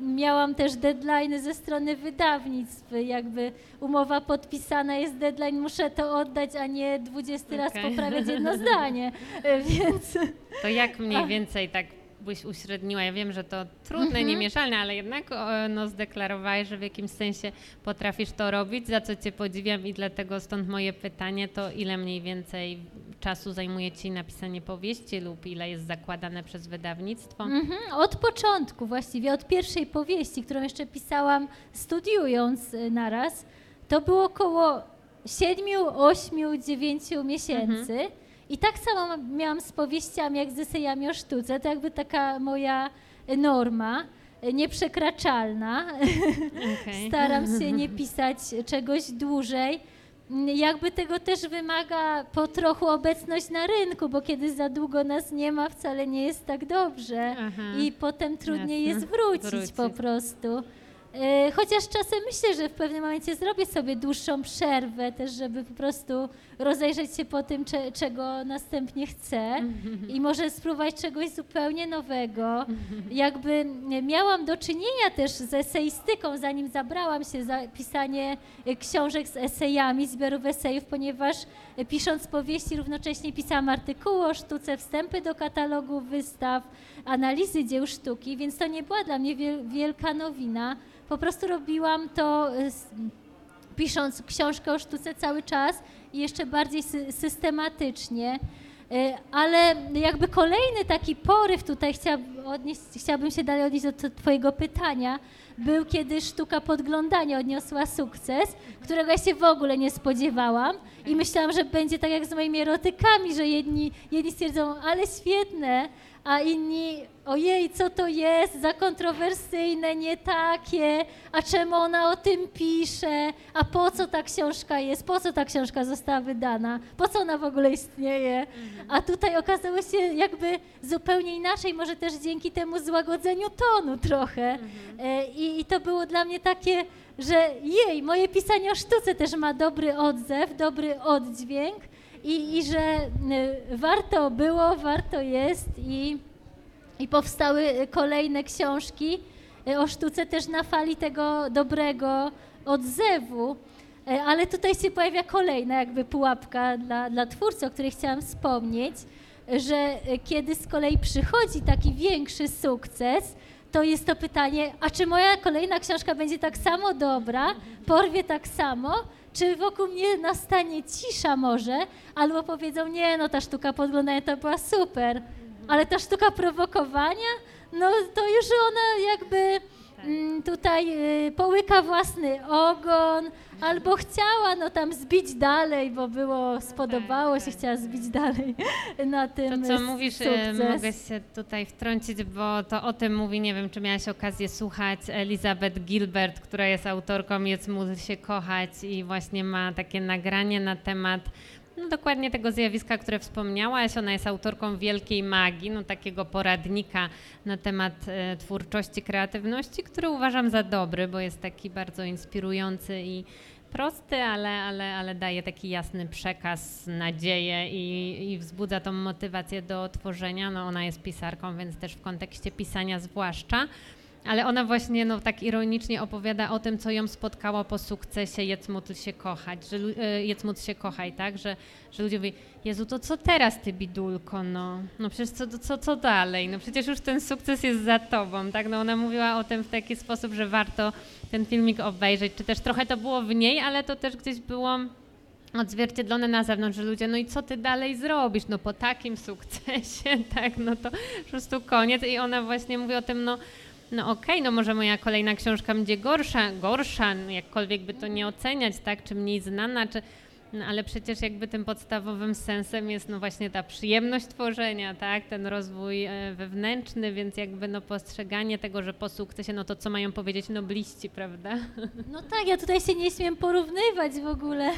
Miałam też deadline ze strony wydawnictw, jakby umowa podpisana jest deadline, muszę to oddać, a nie 20 okay. raz poprawiać jedno zdanie, e, więc... To jak mniej więcej tak byś uśredniła? Ja wiem, że to trudne, mm -hmm. niemieszalne, ale jednak no, zdeklarowałeś, że w jakimś sensie potrafisz to robić, za co Cię podziwiam i dlatego stąd moje pytanie to ile mniej więcej czasu zajmuje Ci napisanie powieści lub ile jest zakładane przez wydawnictwo? Mm -hmm. Od początku właściwie, od pierwszej powieści, którą jeszcze pisałam studiując y, naraz, to było około 7, 8, 9 miesięcy. Mm -hmm. I tak samo miałam z powieściami jak z esejami o sztuce. To jakby taka moja norma nieprzekraczalna. Okay. Staram się nie pisać czegoś dłużej. Jakby tego też wymaga po trochu obecność na rynku, bo kiedy za długo nas nie ma, wcale nie jest tak dobrze. Aha. I potem trudniej Jasne. jest wrócić, wrócić po prostu. E, chociaż czasem myślę, że w pewnym momencie zrobię sobie dłuższą przerwę, też żeby po prostu rozejrzeć się po tym, cze, czego następnie chcę i może spróbować czegoś zupełnie nowego. Jakby miałam do czynienia też z eseistyką, zanim zabrałam się za pisanie książek z esejami, zbiorów esejów, ponieważ pisząc powieści równocześnie pisałam artykuły o sztuce, wstępy do katalogu wystaw, analizy dzieł sztuki, więc to nie była dla mnie wielka nowina. Po prostu robiłam to y, pisząc książkę o sztuce cały czas i jeszcze bardziej sy systematycznie. Y, ale jakby kolejny taki poryw tutaj chciałabym, odnieść, chciałabym się dalej odnieść do Twojego pytania, był kiedy sztuka podglądania odniosła sukces, którego ja się w ogóle nie spodziewałam i myślałam, że będzie tak jak z moimi erotykami, że jedni, jedni stwierdzą, ale świetne, a inni, ojej, co to jest za kontrowersyjne, nie takie, a czemu ona o tym pisze, a po co ta książka jest, po co ta książka została wydana, po co ona w ogóle istnieje. A tutaj okazało się jakby zupełnie inaczej, może też dzięki temu złagodzeniu tonu trochę. E, I, i to było dla mnie takie że jej, moje pisanie o sztuce też ma dobry odzew, dobry oddźwięk i, i że y, warto było, warto jest i, i powstały kolejne książki y, o sztuce też na fali tego dobrego odzewu. Y, ale tutaj się pojawia kolejna jakby pułapka dla, dla twórcy, o której chciałam wspomnieć, że kiedy z kolei przychodzi taki większy sukces, to jest to pytanie, a czy moja kolejna książka będzie tak samo dobra, porwie tak samo, czy wokół mnie nastanie cisza może, albo powiedzą, nie, no ta sztuka podglądania to była super, ale ta sztuka prowokowania, no to już ona jakby mm, tutaj y, połyka własny ogon, albo chciała no tam zbić dalej, bo było, spodobało się, chciała zbić dalej na tym To co mówisz, sukces. mogę się tutaj wtrącić, bo to o tym mówi, nie wiem, czy miałaś okazję słuchać Elizabeth Gilbert, która jest autorką Jest mu się kochać i właśnie ma takie nagranie na temat no, dokładnie tego zjawiska, które wspomniałaś. Ona jest autorką Wielkiej Magii, no, takiego poradnika na temat e, twórczości, kreatywności, który uważam za dobry, bo jest taki bardzo inspirujący i prosty, ale, ale, ale daje taki jasny przekaz, nadzieję i, i wzbudza tą motywację do tworzenia. No, ona jest pisarką, więc też w kontekście pisania zwłaszcza. Ale ona właśnie no, tak ironicznie opowiada o tym, co ją spotkało po sukcesie Jedz módl się kochać, że e, Jedz się kochaj, tak? Że, że ludzie mówią, Jezu, to co teraz ty bidulko, no? No przecież co, co, co dalej? No przecież już ten sukces jest za tobą, tak? No ona mówiła o tym w taki sposób, że warto ten filmik obejrzeć, czy też trochę to było w niej, ale to też gdzieś było odzwierciedlone na zewnątrz, że ludzie, no i co ty dalej zrobisz, no po takim sukcesie, tak, no to po prostu koniec i ona właśnie mówi o tym, no no okej, okay, no może moja kolejna książka będzie gorsza, gorsza, jakkolwiek by to nie oceniać, tak, czy mniej znana, czy, no ale przecież jakby tym podstawowym sensem jest no właśnie ta przyjemność tworzenia, tak, ten rozwój e, wewnętrzny, więc jakby no postrzeganie tego, że po sukcesie, no to co mają powiedzieć nobliści, prawda? No tak, ja tutaj się nie śmiem porównywać w ogóle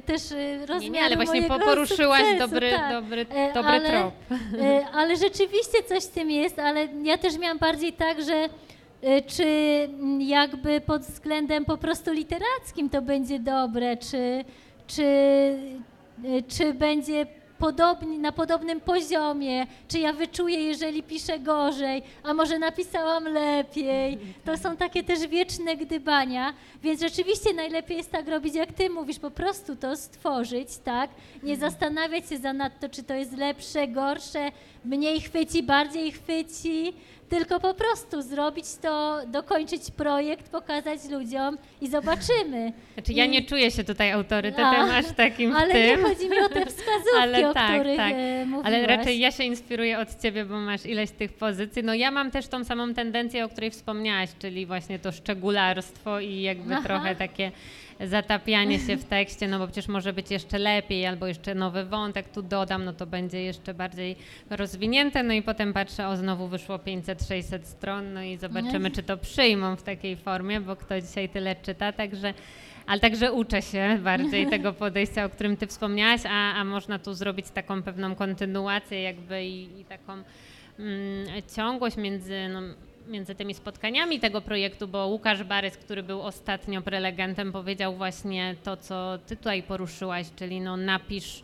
też rozmiaru Nie, nie ale właśnie poruszyłaś sukcesu, dobry, tak. dobry, e, dobry ale, trop. E, ale rzeczywiście coś w tym jest, ale ja też miałam bardziej tak, że czy jakby pod względem po prostu literackim to będzie dobre, czy, czy, czy będzie podobni, na podobnym poziomie, czy ja wyczuję, jeżeli piszę gorzej, a może napisałam lepiej. To są takie też wieczne gdybania, więc rzeczywiście najlepiej jest tak robić, jak ty mówisz, po prostu to stworzyć, tak? Nie zastanawiać się zanadto, czy to jest lepsze, gorsze, mniej chwyci, bardziej chwyci, tylko po prostu zrobić to, dokończyć projekt, pokazać ludziom i zobaczymy. Znaczy ja nie czuję się tutaj autorytetem A, aż takim Ale tym. nie chodzi mi o te wskazówki, ale o tak, których tak. E, mówiłaś. Ale raczej ja się inspiruję od ciebie, bo masz ileś tych pozycji. No ja mam też tą samą tendencję, o której wspomniałaś, czyli właśnie to szczególarstwo i jakby Aha. trochę takie zatapianie się w tekście, no bo przecież może być jeszcze lepiej, albo jeszcze nowy wątek tu dodam, no to będzie jeszcze bardziej rozwinięte, no i potem patrzę, o znowu wyszło 500-600 stron, no i zobaczymy, czy to przyjmą w takiej formie, bo kto dzisiaj tyle czyta, także ale także uczę się bardziej tego podejścia, o którym ty wspomniałaś, a, a można tu zrobić taką pewną kontynuację jakby i, i taką mm, ciągłość między no, między tymi spotkaniami tego projektu, bo Łukasz Barys, który był ostatnio prelegentem, powiedział właśnie to, co ty tutaj poruszyłaś, czyli no napisz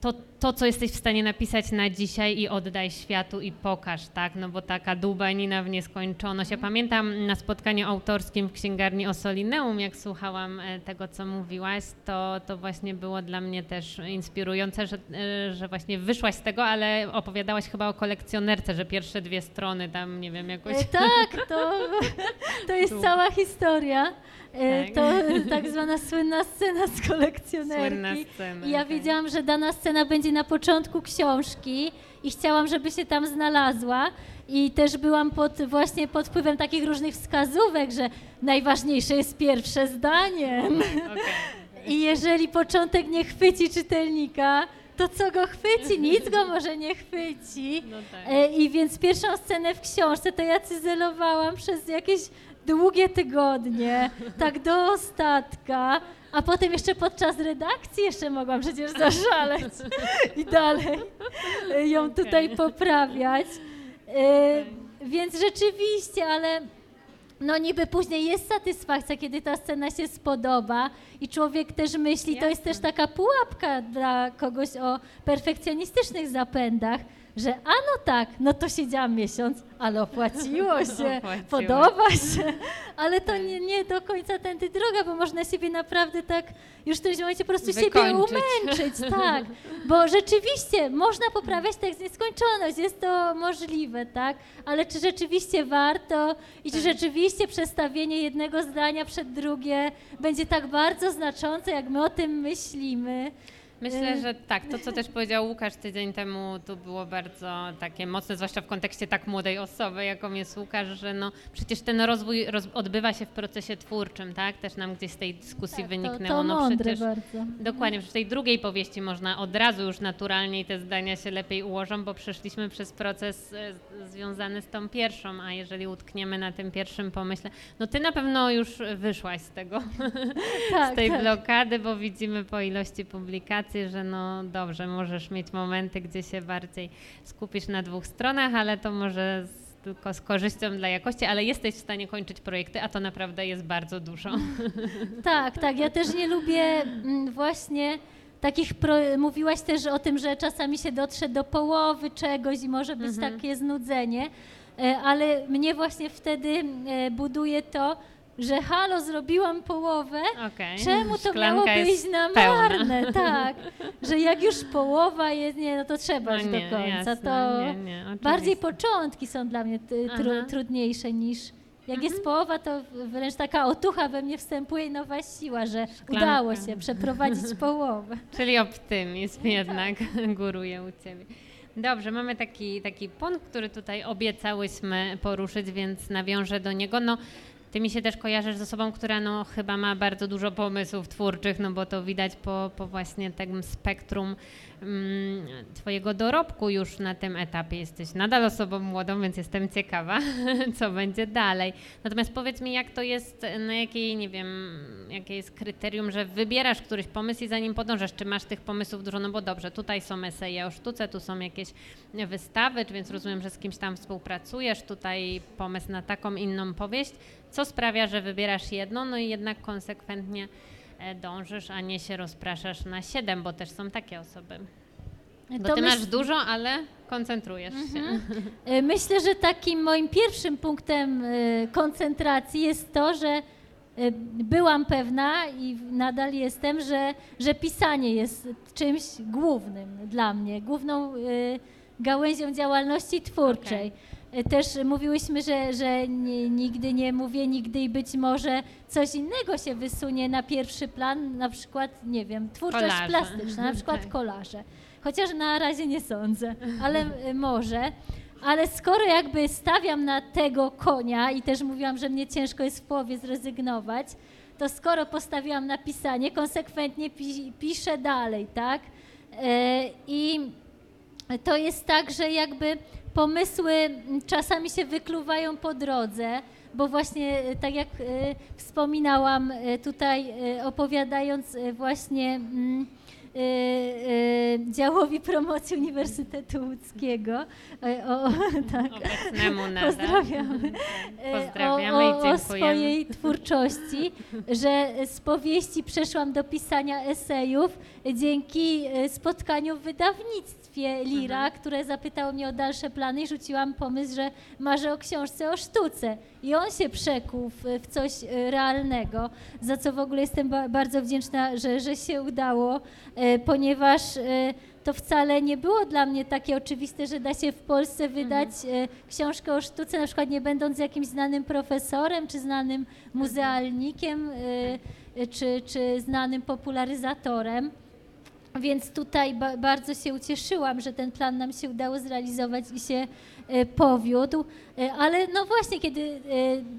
to, to, co jesteś w stanie napisać na dzisiaj i oddaj światu i pokaż, tak? No bo taka dłubanina w nieskończoność. Ja pamiętam na spotkaniu autorskim w księgarni Osolineum, jak słuchałam e, tego, co mówiłaś, to, to właśnie było dla mnie też inspirujące, że, e, że właśnie wyszłaś z tego, ale opowiadałaś chyba o kolekcjonerce, że pierwsze dwie strony tam, nie wiem, jakoś... E, tak, to, to jest cała historia. E, tak. To tak zwana słynna scena z kolekcjonerki. Słynna scena, I ja tak. wiedziałam, że dana scena będzie na początku książki i chciałam, żeby się tam znalazła. I też byłam pod, właśnie pod wpływem takich różnych wskazówek, że najważniejsze jest pierwsze zdanie. Okay. I jeżeli początek nie chwyci czytelnika, to co go chwyci? Nic go może nie chwyci. No tak. E, I więc pierwszą scenę w książce to ja cyzelowałam przez jakieś długie tygodnie, tak do ostatka, a potem jeszcze podczas redakcji jeszcze mogłam przecież zaszaleć i dalej ją tutaj poprawiać. E, więc rzeczywiście, ale no niby później jest satysfakcja, kiedy ta scena się spodoba i człowiek też myśli, to jest też taka pułapka dla kogoś o perfekcjonistycznych zapędach, że a no tak, no to siedziałam miesiąc, ale opłaciło się, Opłaciło. podoba się, ale to nie, nie do końca tędy droga, bo można siebie naprawdę tak już w którymś momencie po prostu siebie Wykończyć. umęczyć, tak, bo rzeczywiście można poprawiać tekst w nieskończoność, jest to możliwe, tak, ale czy rzeczywiście warto i czy Tak. rzeczywiście przestawienie jednego zdania przed drugie będzie tak bardzo znaczące, jak my o tym myślimy, Myślę, Y- że tak. To, co też powiedział Łukasz tydzień temu, to było bardzo takie mocne, zwłaszcza w kontekście tak młodej osoby, jaką jest Łukasz, że no przecież ten rozwój roz, odbywa się w procesie twórczym, tak? Też nam gdzieś z tej dyskusji Tak, to, wyniknęło. to no mądre przecież bardzo. Dokładnie, że w tej drugiej powieści można od razu już naturalniej te zdania się lepiej ułożą, bo przeszliśmy przez proces e, związany z tą pierwszą, a jeżeli utkniemy na tym pierwszym pomyśle, no ty na pewno już wyszłaś z tego, Tak, z tej tak. blokady, bo widzimy po ilości publikacji, że no dobrze, możesz mieć momenty, gdzie się bardziej skupisz na dwóch stronach, ale to może z, tylko z korzyścią dla jakości, ale jesteś w stanie kończyć projekty, a to naprawdę jest bardzo dużo. Tak, tak. Ja też nie lubię mm, właśnie takich. Pro... Mówiłaś też o tym, że czasami się dotrze do połowy czegoś i może być Mhm. takie znudzenie, e, ale mnie właśnie wtedy e, buduje to, że halo, zrobiłam połowę. Okej. Czemu to Szklanka miało być na marne? Tak, że jak już połowa jest, nie, no to trzeba No już do końca. jasne, to nie, nie, bardziej początki są dla mnie tru, trudniejsze niż. Jak jest połowa, to wręcz taka otucha we mnie wstępuje i nowa siła, że Szklanka. udało się przeprowadzić połowę. Czyli optymizm jednak góruje u Ciebie. Dobrze, mamy taki, taki punkt, który tutaj obiecałyśmy poruszyć, więc nawiążę do niego. No, ty mi się też kojarzysz z osobą, która no, chyba ma bardzo dużo pomysłów twórczych, no bo to widać po, po właśnie tym spektrum mm, Twojego dorobku już na tym etapie. Jesteś nadal osobą młodą, więc jestem ciekawa, co będzie dalej. Natomiast powiedz mi, jak to jest, na jakiej, nie wiem, jakie jest kryterium, że wybierasz któryś pomysł i za nim podążasz. Czy masz tych pomysłów dużo? No bo dobrze, tutaj są eseje o sztuce, tu są jakieś wystawy, więc rozumiem, że z kimś tam współpracujesz, tutaj pomysł na taką inną powieść. Co sprawia, że wybierasz jedno, no i jednak konsekwentnie e, dążysz, a nie się rozpraszasz na siedem, bo też są takie osoby. Bo To ty masz dużo, ale koncentrujesz się. E, Myślę, że takim moim pierwszym punktem e, koncentracji jest to, że e, byłam pewna i nadal jestem, że, że pisanie jest czymś głównym dla mnie, główną e, gałęzią działalności twórczej. E, Też mówiłyśmy, że, że nie, nigdy nie mówię nigdy i być może coś innego się wysunie na pierwszy plan, na przykład, nie wiem, twórczość Kolarze. plastyczna, na przykład Tak. kolarze. Chociaż na razie nie sądzę, ale y, może. Ale skoro jakby stawiam na tego konia i też mówiłam, że mnie ciężko jest w połowie zrezygnować, to skoro postawiłam na pisanie, konsekwentnie pi piszę dalej, tak? E, I to jest tak, że jakby pomysły czasami się wykluwają po drodze, bo właśnie e, tak jak e, wspominałam e, tutaj opowiadając właśnie mm, działowi promocji Uniwersytetu Łódzkiego, e, o, tak, Obecnemu nadal. Pozdrawiamy. E, Pozdrawiamy o, i o, o swojej twórczości, że z powieści przeszłam do pisania esejów dzięki spotkaniu w wydawnictwie Lira, Mhm. które zapytało mnie o dalsze plany i rzuciłam pomysł, że marzę o książce o sztuce. I on się przekuł w, coś e, realnego, za co w ogóle jestem ba bardzo wdzięczna, że, że się udało, e, ponieważ e, to wcale nie było dla mnie takie oczywiste, że da się w Polsce wydać e, książkę o sztuce, na przykład nie będąc jakimś znanym profesorem, czy znanym muzealnikiem, e, e, czy, czy znanym popularyzatorem. Więc tutaj ba bardzo się ucieszyłam, że ten plan nam się udało zrealizować i się e, powiódł. E, ale no właśnie, kiedy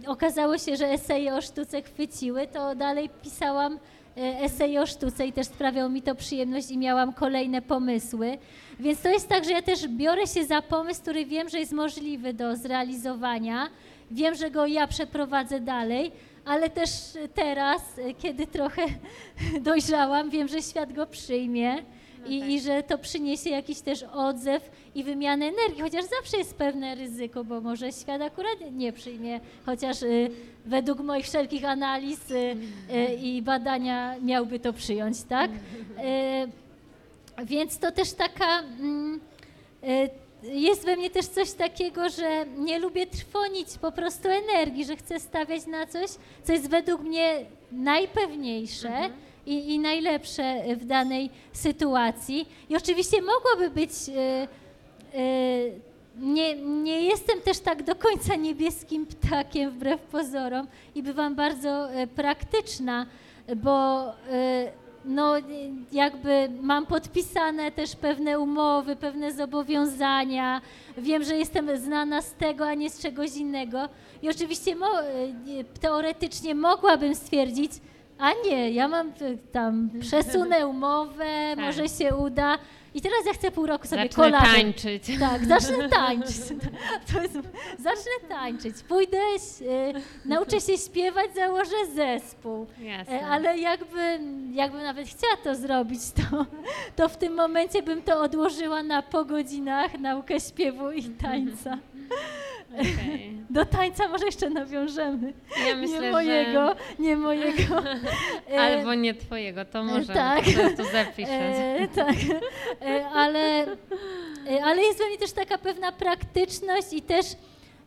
e, okazało się, że eseje o sztuce chwyciły, to dalej pisałam e, eseje o sztuce i też sprawiało mi to przyjemność i miałam kolejne pomysły. Więc to jest tak, że ja też biorę się za pomysł, który wiem, że jest możliwy do zrealizowania. Wiem, że go ja przeprowadzę dalej, ale też teraz, e, kiedy trochę dojrzałam, wiem, że świat go przyjmie i, tak. i że to przyniesie jakiś też odzew i wymiany energii, chociaż zawsze jest pewne ryzyko, bo może świat akurat nie przyjmie, chociaż y, według moich wszelkich analiz y, y, i badania miałby to przyjąć, tak? Y, więc to też taka. Jest we mnie też coś takiego, że nie lubię trwonić po prostu energii, że chcę stawiać na coś, co jest według mnie najpewniejsze. Mhm i, i najlepsze w danej sytuacji. I oczywiście mogłoby być. Yy, yy, nie, nie jestem też tak do końca niebieskim ptakiem, wbrew pozorom, i bywam bardzo praktyczna, bo no, jakby mam podpisane też pewne umowy, pewne zobowiązania. Wiem, że jestem znana z tego, a nie z czegoś innego. I oczywiście mo, teoretycznie mogłabym stwierdzić, a nie, ja mam tam, przesunę umowę, tak. może się uda. I teraz ja chcę pół roku sobie zacznę tańczyć. Tak, zacznę tańczyć. To jest, zacznę tańczyć. Pójdę, e, nauczę się śpiewać, założę zespół. E, ale jakby, jakbym nawet chciała to zrobić, to, to w tym momencie bym to odłożyła na po godzinach naukę śpiewu i tańca. Okay. Do tańca może jeszcze nawiążemy. Ja myślę, nie mojego, że... nie mojego. Albo nie twojego, to może tak. to zapiszę. E, tak, e, ale, e, ale jest we mnie też taka pewna praktyczność i też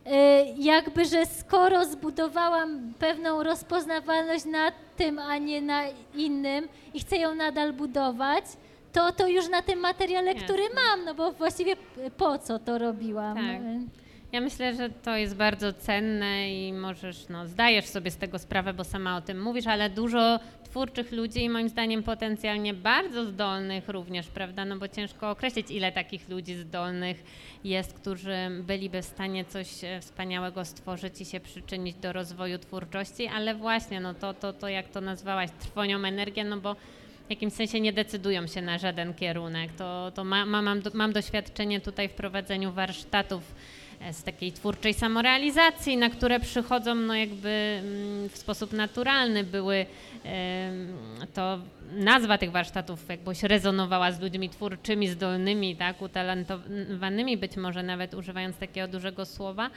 e, jakby, że skoro zbudowałam pewną rozpoznawalność na tym, a nie na innym i chcę ją nadal budować, to, to już na tym materiale, Jasne. który mam, no bo właściwie po co to robiłam. Tak. Ja myślę, że to jest bardzo cenne i możesz, no, zdajesz sobie z tego sprawę, bo sama o tym mówisz, ale dużo twórczych ludzi i moim zdaniem potencjalnie bardzo zdolnych również, prawda? No bo ciężko określić, ile takich ludzi zdolnych jest, którzy byliby w stanie coś e, wspaniałego stworzyć i się przyczynić do rozwoju twórczości, ale właśnie, no to, to, to jak to nazwałaś, trwonią energię, no bo w jakimś sensie nie decydują się na żaden kierunek. To, to ma, ma, mam, mam doświadczenie tutaj w prowadzeniu warsztatów z takiej twórczej samorealizacji, na które przychodzą no jakby mm, w sposób naturalny były to nazwa tych warsztatów jakbyś rezonowała z ludźmi twórczymi, zdolnymi, tak, utalentowanymi, być może nawet używając takiego dużego słowa,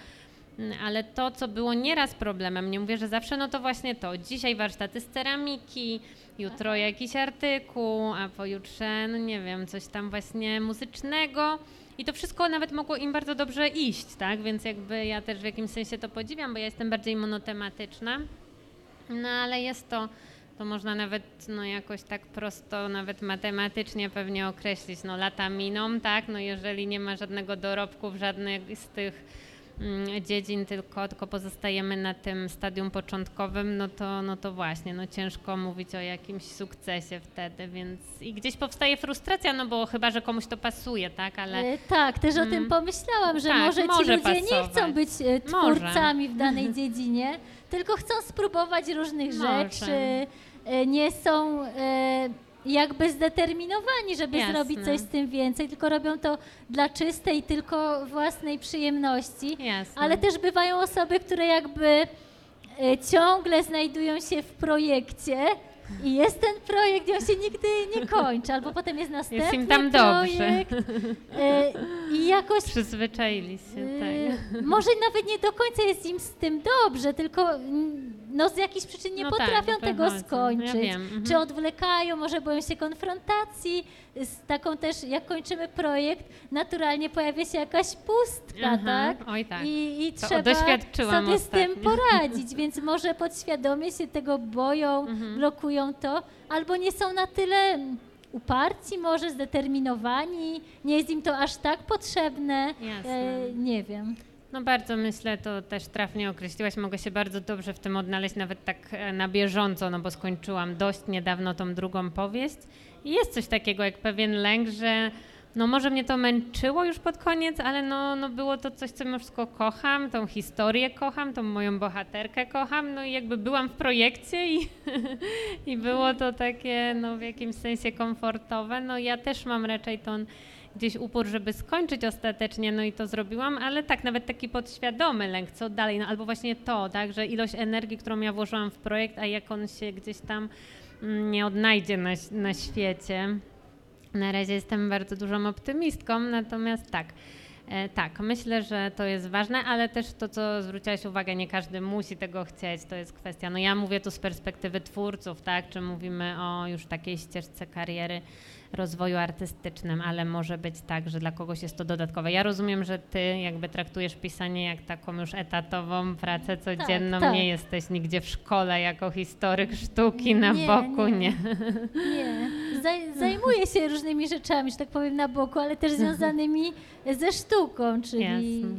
mm, ale to, co było nieraz problemem, nie mówię, że zawsze, no to właśnie to. Dzisiaj warsztaty z ceramiki, jutro jakiś artykuł, a pojutrze, no nie wiem, coś tam właśnie muzycznego. I to wszystko nawet mogło im bardzo dobrze iść, tak? Więc jakby ja też w jakimś sensie to podziwiam, bo ja jestem bardziej monotematyczna. No ale jest to, to można nawet no jakoś tak prosto, nawet matematycznie pewnie określić. No lata miną, tak? No jeżeli nie ma żadnego dorobku w żadnych z tych dziedzin, tylko, tylko pozostajemy na tym stadium początkowym, no to, no to właśnie, no ciężko mówić o jakimś sukcesie wtedy, więc i gdzieś powstaje frustracja, no bo chyba, że komuś to pasuje, tak, ale... E, tak, też o tym mm. pomyślałam, że tak, może ci może ludzie pasować. nie chcą być e, twórcami może. w danej dziedzinie, tylko chcą spróbować różnych może. rzeczy, e, nie są jakby zdeterminowani, żeby Jasne. zrobić coś z tym więcej, tylko robią to dla czystej, tylko własnej przyjemności. Jasne. Ale też bywają osoby, które jakby e, ciągle znajdują się w projekcie, i jest ten projekt i on się nigdy nie kończy, albo potem jest następny jest im tam projekt. Dobrze. I jakoś... Przyzwyczaili się, tak. Może nawet nie do końca jest im z tym dobrze, tylko no z jakichś przyczyn nie no tak, potrafią tak, tego skończyć. Ja mhm. Czy odwlekają, może boją się konfrontacji z taką też, jak kończymy projekt, naturalnie pojawia się jakaś pustka, Aha, tak? Oj tak. I, i trzeba sobie z tym poradzić, więc może podświadomie się tego boją, mhm. blokują to, albo nie są na tyle uparci, może zdeterminowani, nie jest im to aż tak potrzebne. Jasne. E, nie wiem. No bardzo myślę, to też trafnie określiłaś. Mogę się bardzo dobrze w tym odnaleźć, nawet tak e, na bieżąco, no bo skończyłam dość niedawno tą drugą powieść. I jest coś takiego jak pewien lęk, że no może mnie to męczyło już pod koniec, ale no, no było to coś, co mimo wszystko kocham, tą historię kocham, tą moją bohaterkę kocham, no i jakby byłam w projekcie i, i było to takie no w jakimś sensie komfortowe. No ja też mam raczej tą gdzieś upór, żeby skończyć ostatecznie, no i to zrobiłam, ale tak, nawet taki podświadomy lęk, co dalej, no albo właśnie to, tak, że ilość energii, którą ja włożyłam w projekt, a jak on się gdzieś tam mm, nie odnajdzie na, na świecie. Na razie jestem bardzo dużą optymistką, natomiast tak. E, tak, myślę, że to jest ważne, ale też to, co zwróciłaś uwagę, nie każdy musi tego chcieć, to jest kwestia, no ja mówię tu z perspektywy twórców, tak, czy mówimy o już takiej ścieżce kariery, rozwoju artystycznym, ale może być tak, że dla kogoś jest to dodatkowe. Ja rozumiem, że ty jakby traktujesz pisanie jak taką już etatową pracę codzienną, tak, tak. nie jesteś nigdzie w szkole jako historyk sztuki na Nie, boku, nie. nie. Nie, Zaj, zajmuję się różnymi rzeczami, że tak powiem, na boku, ale też związanymi ze sztuką, czyli Jasne.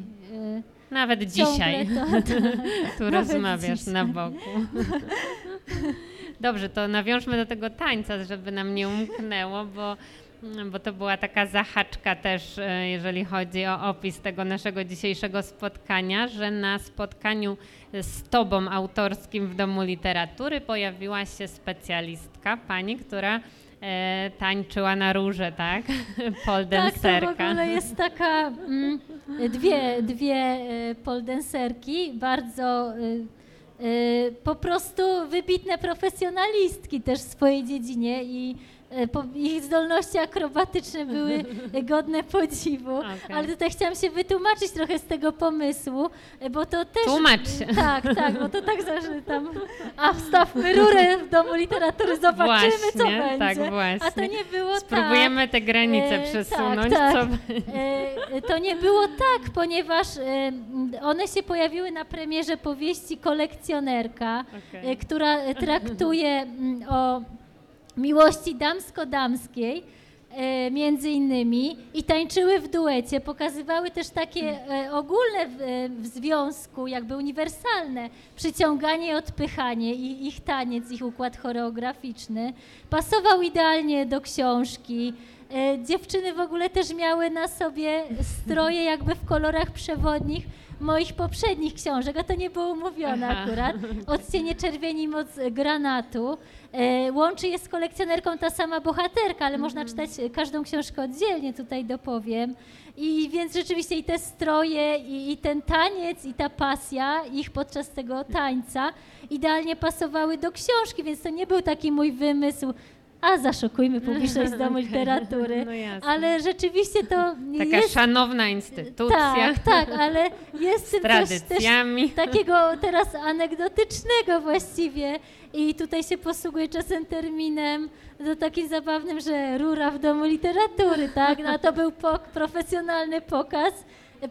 e, Nawet dzisiaj To, to, tu rozmawiasz dzisiaj. na boku. Dobrze, to nawiążmy do tego tańca, żeby nam nie umknęło, bo, bo to była taka zahaczka też, e, jeżeli chodzi o opis tego naszego dzisiejszego spotkania, że na spotkaniu z Tobą autorskim w Domu Literatury pojawiła się specjalistka, pani, która e, tańczyła na róże, tak? Pole tak, to w ogóle jest taka, mm, dwie, dwie e, poldenserki, bardzo e, po prostu wybitne profesjonalistki też w swojej dziedzinie i ich zdolności akrobatyczne były godne podziwu, Okej. ale tutaj chciałam się wytłumaczyć trochę z tego pomysłu, e, bo to też... Tłumacz. Tak, tak, bo to tak zawsze tam, a wstawmy rurę w Domu Literatury, zobaczymy co Właśnie, będzie. tak, właśnie. A to nie było tak. Spróbujemy te granice E, przesunąć. tak. E, To nie było tak, ponieważ e, one się pojawiły na premierze powieści Kolekcjonerka, e, która e, traktuje mm, o miłości damsko-damskiej. e, Między innymi i tańczyły w duecie, pokazywały też takie e, ogólne w, e, w związku, jakby uniwersalne przyciąganie i odpychanie i ich taniec, ich układ choreograficzny. Pasował idealnie do książki. Dziewczyny w ogóle też miały na sobie stroje jakby w kolorach przewodnich moich poprzednich książek, a to nie było umówione Aha. akurat. Odcienie czerwieni, moc granatu. E, łączy je z kolekcjonerką ta sama bohaterka, ale można czytać e, każdą książkę oddzielnie, tutaj dopowiem. I więc rzeczywiście i te stroje, i, i ten taniec, i ta pasja ich podczas tego tańca idealnie pasowały do książki, więc to nie był taki mój wymysł, a zaszokujmy publiczność z Domu Literatury. No. Ale rzeczywiście to Taka jest... szanowna instytucja Tak, tak, ale jest w z coś też tradycjami. takiego teraz anegdotycznego właściwie i tutaj się posługuje czasem terminem to takim zabawnym, że rura w domu literatury, tak? No, a to był pok- profesjonalny pokaz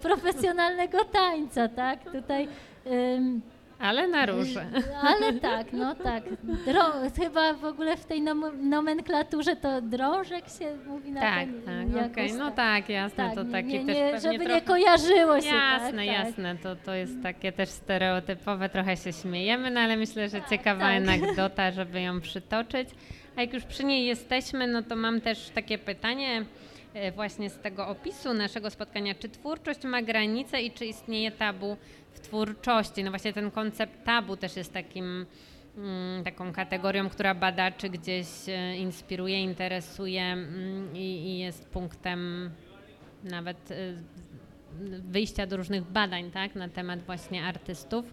profesjonalnego tańca, tak? Tutaj ym, Ale na róże. ale tak, no tak. Drą- chyba w ogóle w tej nom- nomenklaturze to drążek się mówi na Tak, ten, tak, okej, no tak, jasne, to nie- taki nie, też nie, pewnie żeby trochę... nie kojarzyło się. Jasne, tak, tak. jasne, to, to jest takie też stereotypowe, trochę się śmiejemy, no ale myślę, że ciekawa tak. anegdota, żeby ją przytoczyć. A jak już przy niej jesteśmy, no to mam też takie pytanie właśnie z tego opisu naszego spotkania. Czy twórczość ma granice i czy istnieje tabu w twórczości? No właśnie ten koncept tabu też jest takim mm, taką kategorią, która badaczy gdzieś e, inspiruje, interesuje mm, i, i jest punktem nawet e, wyjścia do różnych badań tak, na temat właśnie artystów.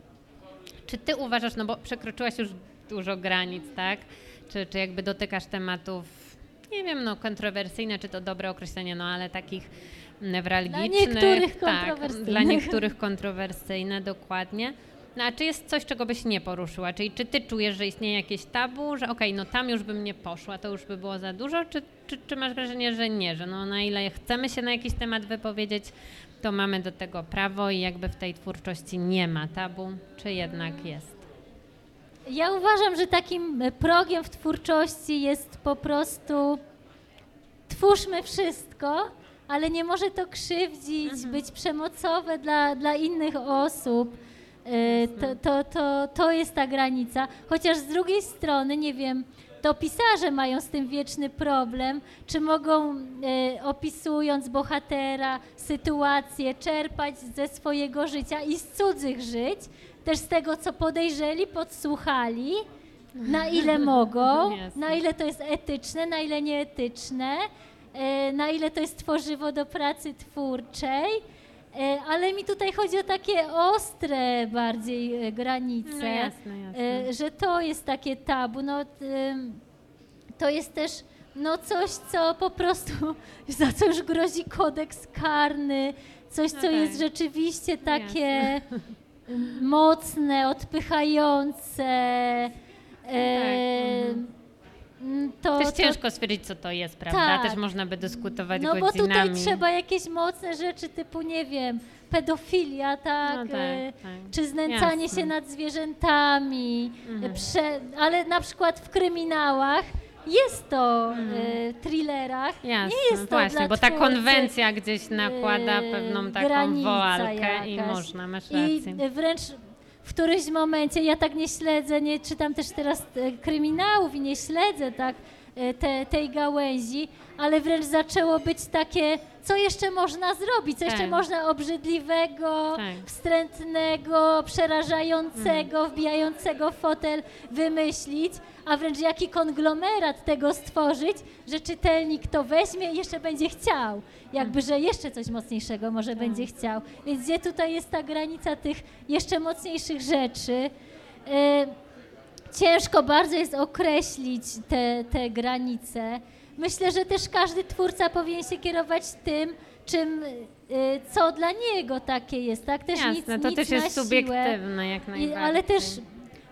Czy ty uważasz, no bo przekroczyłaś już dużo granic, tak? Czy, czy jakby dotykasz tematów, nie wiem, no kontrowersyjne, czy to dobre określenie, no ale takich newralgicznych. niektórych tak, kontrowersyjnych. Dla niektórych kontrowersyjne, dokładnie. No a czy jest coś, czego byś nie poruszyła? Czyli czy ty czujesz, że istnieje jakieś tabu, że okej, no tam już bym nie poszła, to już by było za dużo, czy, czy, czy masz wrażenie, że nie, że no na ile chcemy się na jakiś temat wypowiedzieć, to mamy do tego prawo i jakby w tej twórczości nie ma tabu, czy jednak jest? Ja uważam, że takim e, progiem w twórczości jest po prostu twórzmy wszystko, ale nie może to krzywdzić, być przemocowe dla, dla innych osób. E, To, to, to, to jest ta granica. Chociaż z drugiej strony, nie wiem, to pisarze mają z tym wieczny problem, czy mogą e, opisując bohatera, sytuację, czerpać ze swojego życia i z cudzych żyć, też z tego, co podejrzeli, podsłuchali, na ile mogą, Jasne. na ile to jest etyczne, na ile nieetyczne, e, na ile to jest tworzywo do pracy twórczej. E, Ale mi tutaj chodzi o takie ostre bardziej e, granice, No jasne, jasne. że to jest takie tabu. No, to jest też no coś, co po prostu, za co już grozi kodeks karny, coś, No co tak. jest rzeczywiście takie mocne, odpychające. E, mhm. to, Też to, ciężko stwierdzić, co to jest, prawda? Tak. Też można by dyskutować no bo godzinami. tutaj trzeba jakieś mocne rzeczy typu, nie wiem, pedofilia, tak? No tak, e, tak. Czy znęcanie Jasne. się nad zwierzętami, Mhm. prze, ale na przykład w kryminałach jest to e, thrillerach, Jasne, nie jest to właśnie, bo ta konwencja gdzieś nakłada e, pewną taką woalkę i można, masz I rację. e, wręcz w którymś momencie, ja tak nie śledzę, nie czytam też teraz e, kryminałów i nie śledzę tak te, tej gałęzi, ale wręcz zaczęło być takie, co jeszcze można zrobić, co jeszcze Tak. można obrzydliwego, Tak. wstrętnego, przerażającego, wbijającego w fotel wymyślić, a wręcz jaki konglomerat tego stworzyć, że czytelnik to weźmie i jeszcze będzie chciał. Jakby, że jeszcze coś mocniejszego może będzie chciał. Więc gdzie tutaj jest ta granica tych jeszcze mocniejszych rzeczy? E, ciężko bardzo jest określić te, te granice. Myślę, że też każdy twórca powinien się kierować tym, czym, y, co dla niego takie jest, tak? Też nic, Jasne, to nic też jest siłę. subiektywne jak I, najbardziej. ale też,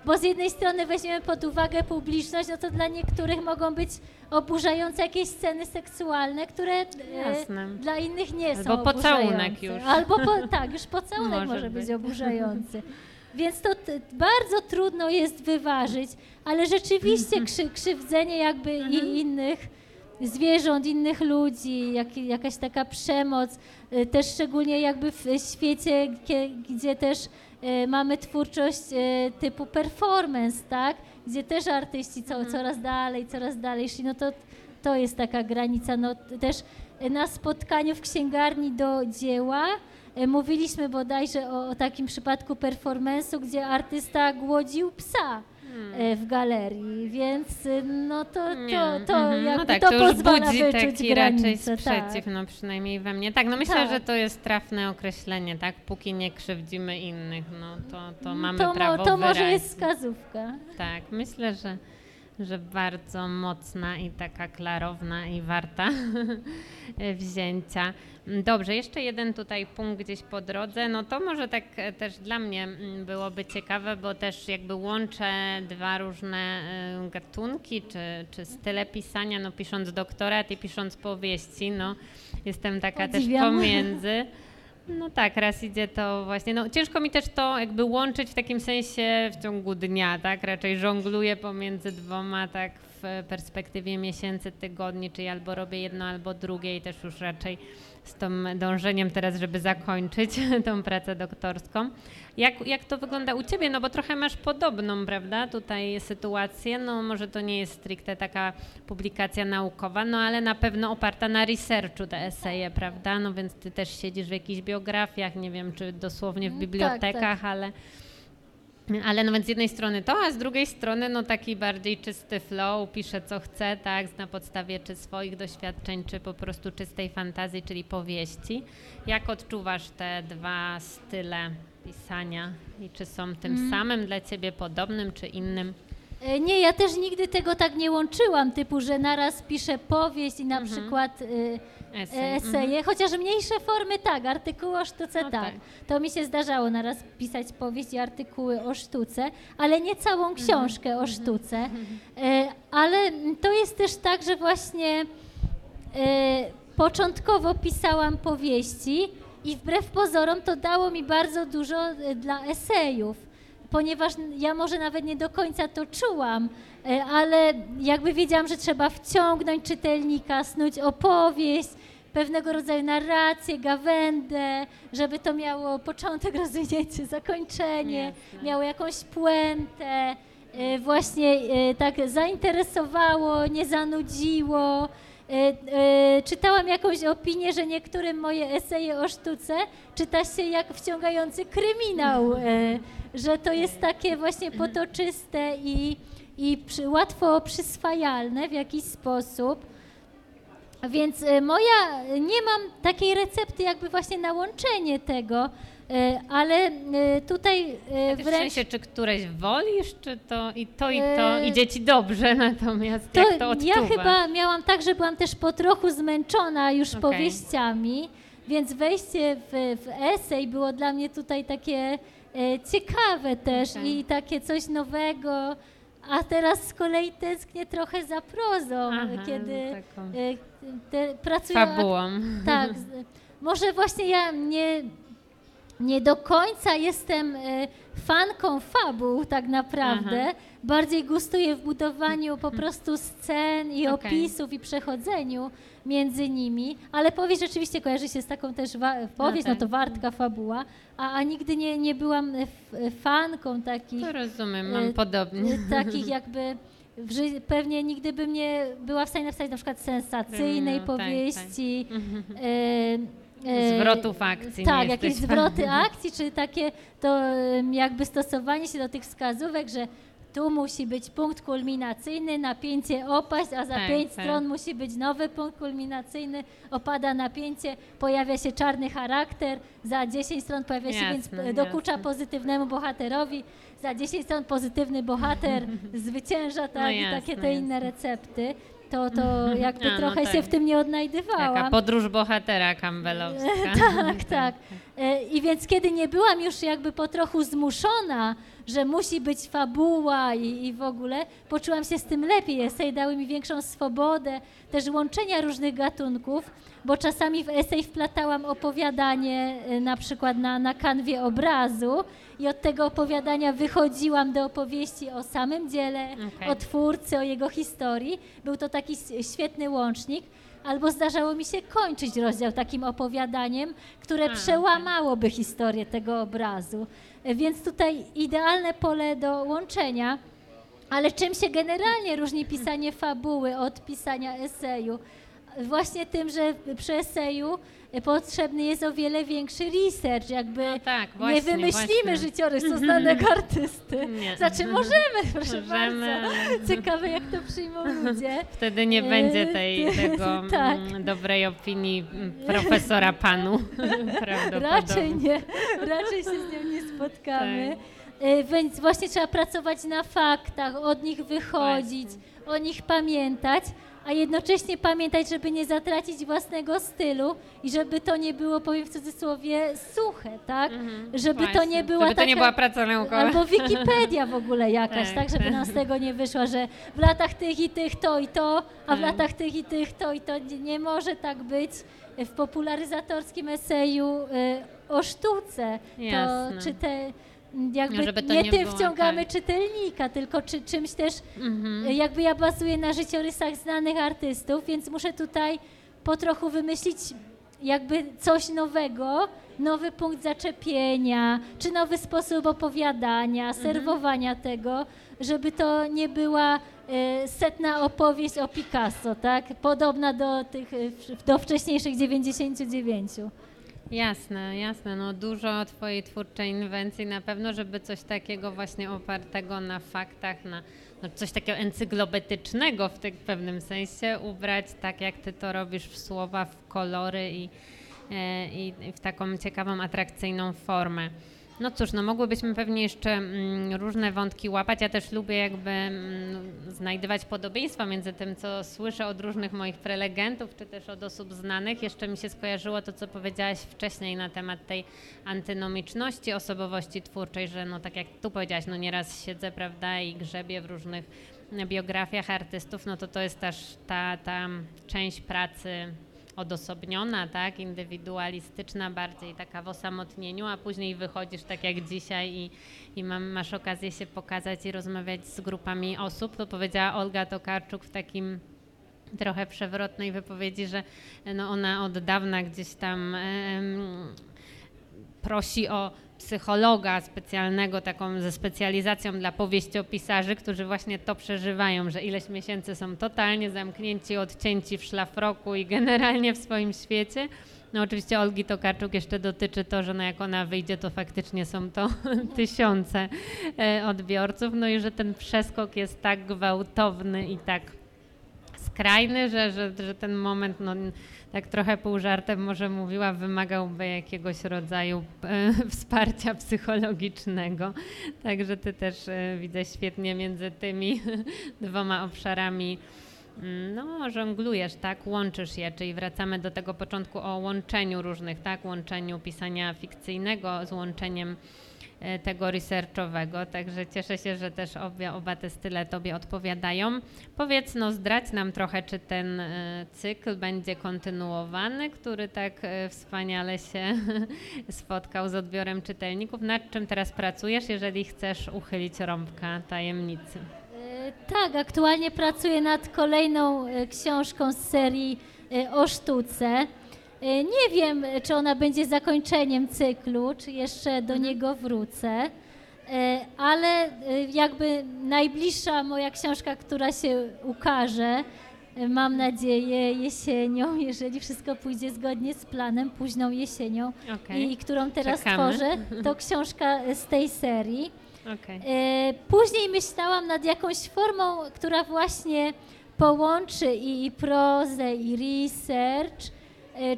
bo z jednej strony weźmiemy pod uwagę publiczność, no to dla niektórych mogą być oburzające jakieś sceny seksualne, które Jasne. dla innych nie są Albo pocałunek już. Albo po, tak, już pocałunek Może może, być być. oburzający. Więc to bardzo trudno jest wyważyć, ale rzeczywiście Mhm. krzy, krzywdzenie jakby i innych zwierząt, innych ludzi, jak, jakaś taka przemoc, y, też szczególnie jakby w świecie, gdzie też y, mamy twórczość y, typu performance, tak? Gdzie też artyści co, Mhm. coraz dalej, coraz dalej szli, no to, to jest taka granica. No, też na spotkaniu w księgarni do dzieła mówiliśmy bodajże o, o takim przypadku performance'u, gdzie artysta głodził psa e, w galerii, więc y, no to, to, to mhm. jakby no tak, to, to pozwala budzi wyczuć taki raczej sprzeciw, no przynajmniej we mnie. Tak, no myślę, Tak. że to jest trafne określenie, tak? Póki nie krzywdzimy innych, no to, to mamy to, prawo to może wyrazić. jest wskazówka. Tak, myślę, że, że bardzo mocna i taka klarowna i warta wzięcia. Dobrze, jeszcze jeden tutaj punkt gdzieś po drodze. No to może tak też dla mnie mm, byłoby ciekawe, bo też jakby łączę dwa różne e, gatunki czy, czy style pisania, no pisząc doktorat i pisząc powieści, no jestem taka Podziwiam. też pomiędzy. No tak, raz idzie to właśnie, no ciężko mi też to jakby łączyć w takim sensie w ciągu dnia, tak, raczej żongluję pomiędzy dwoma, tak, w perspektywie miesięcy, tygodni, czyli albo robię jedno, albo drugie i też już raczej z tym dążeniem teraz, żeby zakończyć tą pracę doktorską. Jak, jak to wygląda u Ciebie? No bo trochę masz podobną, prawda, tutaj sytuację, no może to nie jest stricte taka publikacja naukowa, no ale na pewno oparta na researchu te eseje, prawda, no więc Ty też siedzisz w jakichś biografiach, nie wiem, czy dosłownie w Mm, bibliotekach, tak. ale... Ale no więc z jednej strony to, a z drugiej strony no taki bardziej czysty flow, pisze co chce, tak, na podstawie czy swoich doświadczeń, czy po prostu czystej fantazji, czyli powieści. Jak odczuwasz te dwa style pisania i czy są tym Mm. samym dla ciebie podobnym, czy innym? E, Nie, ja też nigdy tego tak nie łączyłam, typu, że naraz piszę powieść i na Mhm. przykład y, Esej. e, eseje, chociaż mniejsze formy tak, artykuły o sztuce No tak. tak. To mi się zdarzało naraz pisać powieść i artykuły o sztuce, ale nie całą Mhm. książkę o sztuce. E, ale to jest też tak, że właśnie e, początkowo pisałam powieści i wbrew pozorom to dało mi bardzo dużo dla esejów, ponieważ ja może nawet nie do końca to czułam, e, ale jakby wiedziałam, że trzeba wciągnąć czytelnika, snuć opowieść, pewnego rodzaju narrację, gawędę, żeby to miało początek, rozwinięcie, zakończenie, Jasne. miało jakąś puentę, e, właśnie e, tak zainteresowało, nie zanudziło. E, e, Czytałam jakąś opinię, że niektórym moje eseje o sztuce czyta się jak wciągający kryminał, e, że to jest takie właśnie potoczyste i, i przy, łatwo przyswajalne w jakiś sposób. Więc moja, nie mam takiej recepty jakby właśnie na łączenie tego, ale e, tutaj e, W wręcz... sensie, czy któreś wolisz, czy to i to, i to E, idzie ci dobrze, natomiast To jak to odczuwasz? ja chyba miałam tak, że byłam też po trochu zmęczona już Okej. powieściami, więc wejście w, w esej było dla mnie tutaj takie e, ciekawe też Okej. i takie coś nowego. A teraz z kolei tęsknię trochę za prozą, Aha, kiedy taką e, te, pracuję ak- fabułą. tak. Może właśnie ja nie, nie do końca jestem e, fanką fabuł tak naprawdę. Aha. Bardziej gustuję w budowaniu po prostu scen i Okej. opisów i przechodzeniu między nimi, ale powieść rzeczywiście kojarzy się z taką też powieść, no, tak. to wartka fabuła, a, a nigdy nie, nie byłam e, e, fanką takich To rozumiem, mam podobnie. takich jakby pewnie nigdy bym nie była w stanie napisać na przykład sensacyjnej No, tak, tak. Mhm. e, Zwrotów akcji. Tak, jakieś zwroty akcji, czy takie to jakby stosowanie się do tych wskazówek, że tu musi być punkt kulminacyjny, napięcie opaść, a za Tak, pięć tak. stron musi być nowy punkt kulminacyjny, opada napięcie, pojawia się czarny charakter, za 10 stron pojawia się, więc Jasne, dokucza jasne. pozytywnemu bohaterowi, za 10 stron pozytywny bohater zwycięża, tak, i No jasne, takie te inne recepty. To, to jakby A, no trochę tak. się w tym nie Taka odnajdywałam. podróż bohatera campbellowska. Tak, tak. E, I więc kiedy nie byłam już jakby po trochu zmuszona, że musi być fabuła i, i w ogóle, poczułam się z tym lepiej. Esej dały mi większą swobodę, też łączenia różnych gatunków, bo czasami w esej wplatałam opowiadanie e, na przykład na, na kanwie obrazu i od tego opowiadania wychodziłam do opowieści o samym dziele, Okej. o twórcy, o jego historii. Był to taki świetny łącznik. Albo zdarzało mi się kończyć rozdział takim opowiadaniem, które A, przełamałoby historię tego obrazu. Więc tutaj idealne pole do łączenia. Ale czym się generalnie różni pisanie fabuły od pisania eseju? Właśnie tym, że przy eseju potrzebny jest o wiele większy research, jakby No tak, nie właśnie, wymyślimy właśnie. życiorysu znanego artysty. Nie. Znaczy możemy, proszę Możemy, bardzo. Ciekawe jak to przyjmą ludzie. Wtedy nie E, będzie tej, tego tak. mm, dobrej opinii mm, profesora panu. Raczej nie, raczej się z nią nie spotkamy. E, Więc właśnie trzeba pracować na faktach, od nich wychodzić, o nich pamiętać, a jednocześnie pamiętać, żeby nie zatracić własnego stylu i żeby to nie było, powiem w cudzysłowie, suche, tak? Mhm, Żeby to właśnie. nie była Żeby to nie taka- była praca naukowa. Albo Wikipedia w ogóle jakaś, Tak, tak, żeby nam z tego nie wyszło, że w latach tych i tych to i to, a w Tak. latach tych i tych to i to. Nie, nie może tak być w popularyzatorskim eseju y, o sztuce. Jasne. To czy te jakby nie, nie tym wciągamy tak. czytelnika, tylko czy, czymś też Mhm. y, jakby ja bazuję na życiorysach znanych artystów, więc muszę tutaj po trochu wymyślić jakby coś nowego, nowy punkt zaczepienia, czy nowy sposób opowiadania, serwowania tego, żeby to nie była e, setna opowieść o Picasso, tak? Podobna do tych, w- do wcześniejszych 99. Jasne, jasne. No dużo twojej twórczej inwencji na pewno, żeby coś takiego właśnie opartego na faktach, na no coś takiego encyklopedycznego w tym pewnym sensie ubrać tak, jak ty to robisz w słowa, w kolory i, e, i, i w taką ciekawą, atrakcyjną formę. No cóż, no mogłybyśmy pewnie jeszcze mm, różne wątki łapać. Ja też lubię jakby mm, znajdywać podobieństwa między tym, co słyszę od różnych moich prelegentów, czy też od osób znanych. Jeszcze mi się skojarzyło to, co powiedziałaś wcześniej na temat tej antynomiczności osobowości twórczej, że no tak jak tu powiedziałaś, no nieraz siedzę, prawda, i grzebię w różnych biografiach artystów, no to to jest też ta, ta część pracy odosobniona, tak, indywidualistyczna bardziej, taka w osamotnieniu, a później wychodzisz tak jak dzisiaj i, i mam, masz okazję się pokazać i rozmawiać z grupami osób. To powiedziała Olga Tokarczuk w takim trochę przewrotnej wypowiedzi, że no ona od dawna gdzieś tam em, prosi o psychologa specjalnego, taką ze specjalizacją dla powieściopisarzy, którzy właśnie to przeżywają, że ileś miesięcy są totalnie zamknięci, odcięci w szlafroku i generalnie w swoim świecie. No oczywiście Olgi Tokarczuk jeszcze dotyczy to, że no jak ona wyjdzie, to faktycznie są to tysiące e, odbiorców, no i że ten przeskok jest tak gwałtowny i tak skrajny, że, że, że ten moment, no, tak trochę pół żartem może mówiła, wymagałby jakiegoś rodzaju e, wsparcia psychologicznego. Także ty też e, widzę świetnie między tymi dwoma obszarami. Mm, no, żonglujesz, tak, łączysz je, czyli wracamy do tego początku o łączeniu różnych, tak, łączeniu pisania fikcyjnego z łączeniem tego researchowego, także cieszę się, że też obie, oba te style Tobie odpowiadają. Powiedz, no zdradź nam trochę, czy ten e, cykl będzie kontynuowany, który tak e, wspaniale się spotkał z odbiorem czytelników. Nad czym teraz pracujesz, jeżeli chcesz uchylić rąbka tajemnicy? Tak, aktualnie pracuję nad kolejną książką z serii o sztuce. E, nie wiem, czy ona będzie zakończeniem cyklu, czy jeszcze do mhm. niego wrócę, e, ale e, jakby najbliższa moja książka, która się ukaże, mam nadzieję jesienią, jeżeli wszystko pójdzie zgodnie z planem, późną jesienią okay. i, którą teraz Czekamy. tworzę, to książka z tej serii. Okay. Później myślałam nad jakąś formą, która właśnie połączy i, i prozę, i research,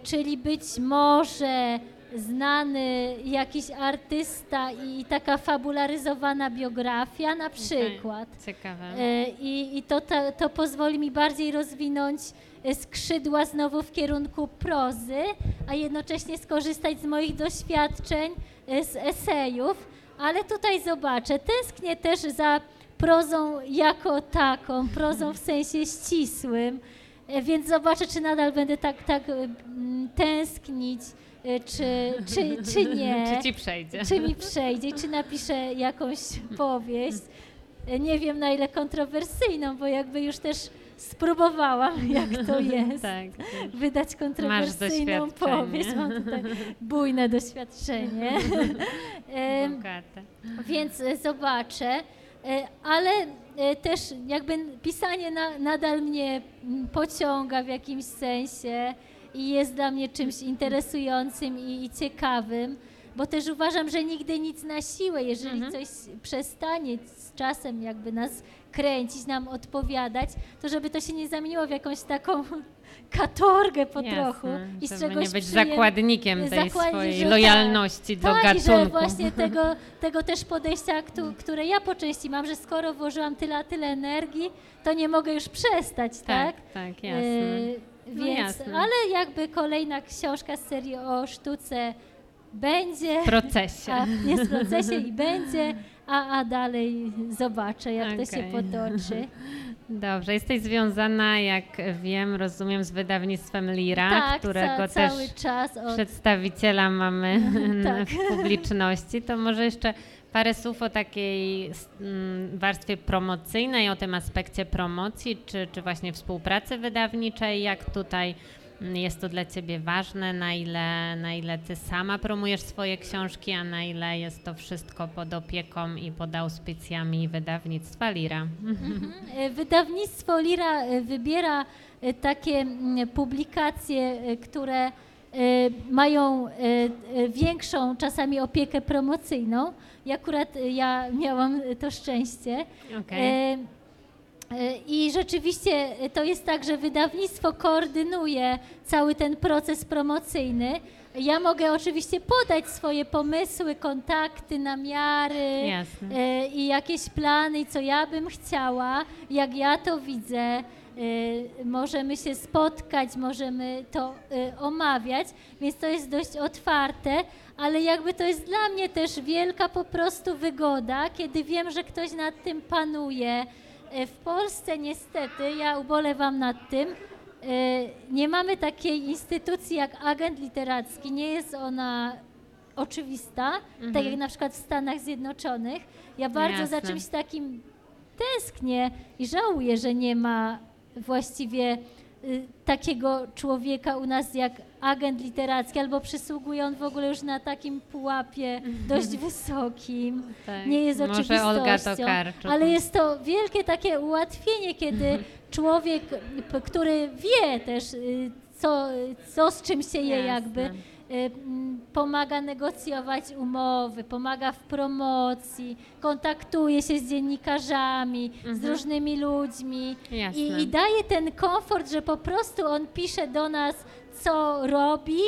czyli być może znany jakiś artysta i taka fabularyzowana biografia na przykład. Ciekawe. E, I, i to, to, to pozwoli mi bardziej rozwinąć e, skrzydła znowu w kierunku prozy, a jednocześnie skorzystać z moich doświadczeń z esejów. Ale tutaj zobaczę, tęsknię też za prozą jako taką, prozą w sensie ścisłym, E, więc zobaczę, czy nadal będę tak, tak e, tęsknić, e, czy, czy, czy nie. czy ci przejdzie. Czy mi przejdzie, czy napiszę jakąś powieść. Nie wiem na ile kontrowersyjną, bo jakby już też spróbowałam, jak to jest. tak, tak. Wydać kontrowersyjną powieść. Mam tutaj bujne doświadczenie. Więc zobaczę. Ale E, też jakby pisanie na, nadal mnie pociąga w jakimś sensie i jest dla mnie czymś interesującym i, i ciekawym, bo też uważam, że nigdy nic na siłę, jeżeli mhm. coś przestanie z czasem jakby nas kręcić, nam odpowiadać, to żeby to się nie zamieniło w jakąś taką katorgę po Jasne, trochu. I z czegoś nie być zakładnikiem tej swojej tak. lojalności tak, do gatunku. Tak, że właśnie tego, tego też podejścia, które ja po części mam, że skoro włożyłam tyle, tyle energii, to nie mogę już przestać, tak? Tak, tak, jasne. Y, no więc, jasne. ale jakby kolejna książka z serii o sztuce będzie. W procesie. A, jest w procesie i będzie, a, a dalej zobaczę, jak okay. to się potoczy. Dobrze, jesteś związana, jak wiem, rozumiem, z wydawnictwem Lira, tak, którego ca też czas od... przedstawiciela mamy tak. w publiczności. To może jeszcze parę słów o takiej mm, warstwie promocyjnej, o tym aspekcie promocji, czy, czy właśnie współpracy wydawniczej, jak tutaj jest to dla Ciebie ważne, na ile, na ile Ty sama promujesz swoje książki, a na ile jest to wszystko pod opieką i pod auspicjami wydawnictwa Lira. Mhm. E, wydawnictwo Lira e, wybiera e, takie publikacje, które mają większą czasami opiekę promocyjną. I akurat ja miałam to szczęście. Okay. E, I rzeczywiście to jest tak, że wydawnictwo koordynuje cały ten proces promocyjny. Ja mogę oczywiście podać swoje pomysły, kontakty, namiary e, i jakieś plany, co ja bym chciała, jak ja to widzę. E, możemy się spotkać, możemy to omawiać, więc to jest dość otwarte, ale jakby to jest dla mnie też wielka po prostu wygoda, kiedy wiem, że ktoś nad tym panuje E, w Polsce niestety, ja ubolewam nad tym, e, nie mamy takiej instytucji jak agent literacki. Nie jest ona oczywista, mhm. tak jak na przykład w Stanach Zjednoczonych. Ja bardzo Jasne. za czymś takim tęsknię i żałuję, że nie ma właściwie y, takiego człowieka u nas jak agent literacki, albo przysługuje on w ogóle już na takim pułapie dość wysokim. Tak. Nie jest Może oczywistością. Olga Tokarczuk. Ale jest to wielkie takie ułatwienie, kiedy człowiek, który wie też, y, co, co z czym się je jakby, pomaga negocjować umowy, pomaga w promocji, kontaktuje się z dziennikarzami, mhm. z różnymi ludźmi i, i daje ten komfort, że po prostu on pisze do nas, co robi,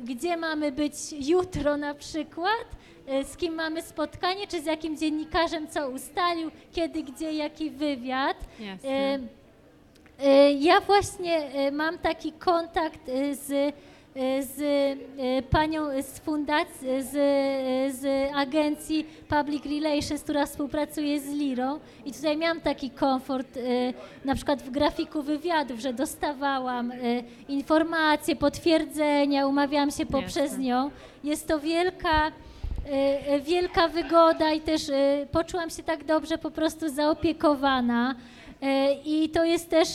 gdzie mamy być jutro na przykład, e, z kim mamy spotkanie, czy z jakim dziennikarzem, co ustalił, kiedy, gdzie, jaki wywiad. Jasne. E, e, ja właśnie mam taki kontakt z z panią z fundacji, z, z agencji Public Relations, która współpracuje z Lirą. I tutaj miałam taki komfort na przykład w grafiku wywiadów, że dostawałam informacje, potwierdzenia, umawiałam się poprzez nią. Jest to wielka wielka wygoda i też poczułam się tak dobrze po prostu zaopiekowana. I to jest też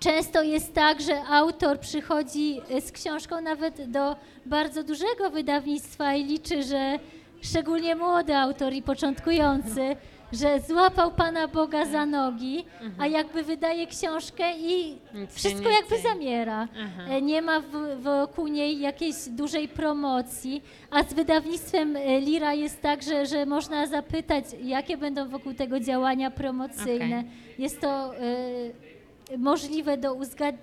Często jest tak, że autor przychodzi e, z książką nawet do bardzo dużego wydawnictwa i liczy, że szczególnie młody autor i początkujący, że złapał Pana Boga za nogi, a mhm. jakby wydaje książkę i wszystko jakby zamiera. E, nie ma wokół niej jakiejś dużej promocji, a z wydawnictwem e, Lira jest tak, że, że można zapytać, jakie będą wokół tego działania promocyjne. Jest to możliwe do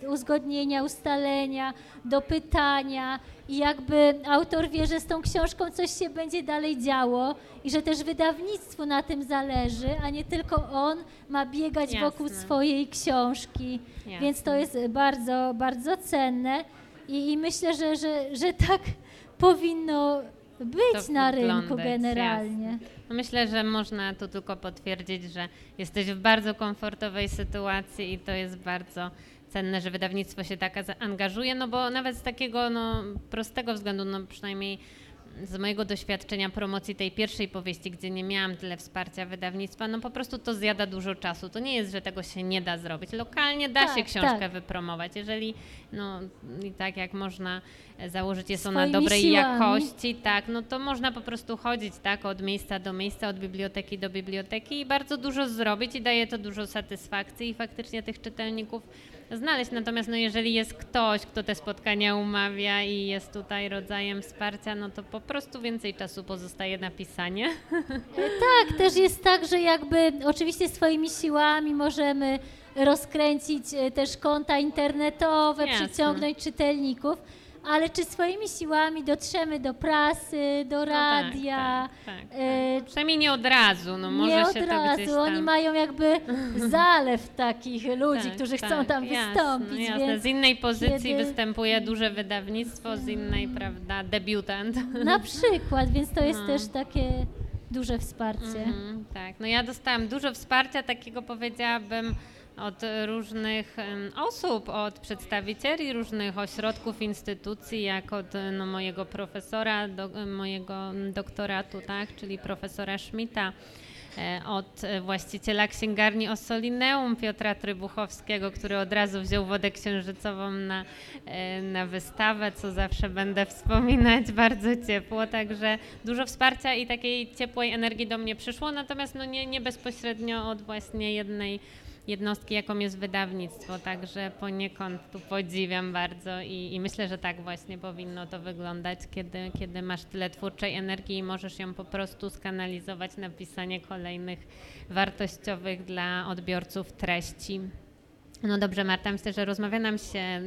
uzgodnienia, ustalenia, do pytania i jakby autor wie, że z tą książką coś się będzie dalej działo i że też wydawnictwu na tym zależy, a nie tylko on ma biegać Jasne. wokół swojej książki. Jasne. Więc to jest bardzo, bardzo cenne i, i myślę, że, że, że tak powinno być na rynku generalnie. No myślę, że można tu tylko potwierdzić, że jesteś w bardzo komfortowej sytuacji i to jest bardzo cenne, że wydawnictwo się tak angażuje, no bo nawet z takiego no, prostego względu, no przynajmniej z mojego doświadczenia promocji tej pierwszej powieści, gdzie nie miałam tyle wsparcia wydawnictwa, no po prostu to zjada dużo czasu. To nie jest, że tego się nie da zrobić. Lokalnie da tak, się książkę tak. wypromować. Jeżeli, no i tak jak można założyć, jest Swoimi ona dobrej siłami. jakości, tak, no to można po prostu chodzić tak od miejsca do miejsca, od biblioteki do biblioteki i bardzo dużo zrobić i daje to dużo satysfakcji i faktycznie tych czytelników znaleźć. Natomiast no, jeżeli jest ktoś, kto te spotkania umawia i jest tutaj rodzajem wsparcia, no to po prostu więcej czasu pozostaje na pisanie. E, tak, też jest tak, że jakby oczywiście swoimi siłami możemy rozkręcić e, też konta internetowe, Jasne. przyciągnąć czytelników ale czy swoimi siłami dotrzemy do prasy, do radia? No tak, tak, tak, e, Przynajmniej nie od razu, no może nie się od razu. Tam... Oni mają jakby zalew takich ludzi, tak, którzy chcą tam jasne, wystąpić. Jasne. Z innej pozycji kiedy... występuje duże wydawnictwo, z innej, prawda, debiutant. Na przykład, więc to jest no. też takie duże wsparcie. Mm, tak, no ja dostałam dużo wsparcia, takiego powiedziałabym od różnych osób, od przedstawicieli różnych ośrodków, instytucji, jak od no, mojego profesora, do, mojego doktoratu, tak, czyli profesora Schmidta, e, od właściciela księgarni Ossolineum Piotra Trybuchowskiego, który od razu wziął wodę księżycową na, e, na wystawę, co zawsze będę wspominać bardzo ciepło, także dużo wsparcia i takiej ciepłej energii do mnie przyszło, natomiast no nie, nie bezpośrednio od właśnie jednej jednostki, jaką jest wydawnictwo, także poniekąd tu podziwiam bardzo i, i, myślę, że tak właśnie powinno to wyglądać, kiedy, kiedy masz tyle twórczej energii i możesz ją po prostu skanalizować na pisanie kolejnych wartościowych dla odbiorców treści. No dobrze Marta, myślę, że rozmawia nam się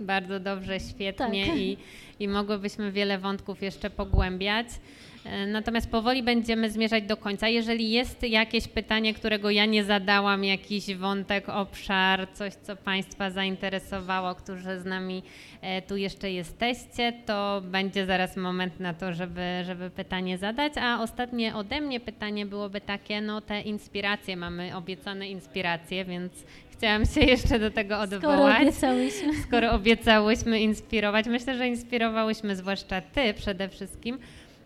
bardzo dobrze, świetnie tak. i, i mogłybyśmy wiele wątków jeszcze pogłębiać. E, natomiast powoli będziemy zmierzać do końca. Jeżeli jest jakieś pytanie, którego ja nie zadałam, jakiś wątek, obszar, coś, co Państwa zainteresowało, którzy z nami e, tu jeszcze jesteście, to będzie zaraz moment na to, żeby, żeby pytanie zadać. A ostatnie ode mnie pytanie byłoby takie, no te inspiracje, mamy obiecane inspiracje, więc Chciałam się jeszcze do tego odwołać. Skoro obiecałyśmy. Skoro obiecałyśmy inspirować. Myślę, że inspirowałyśmy zwłaszcza Ty przede wszystkim.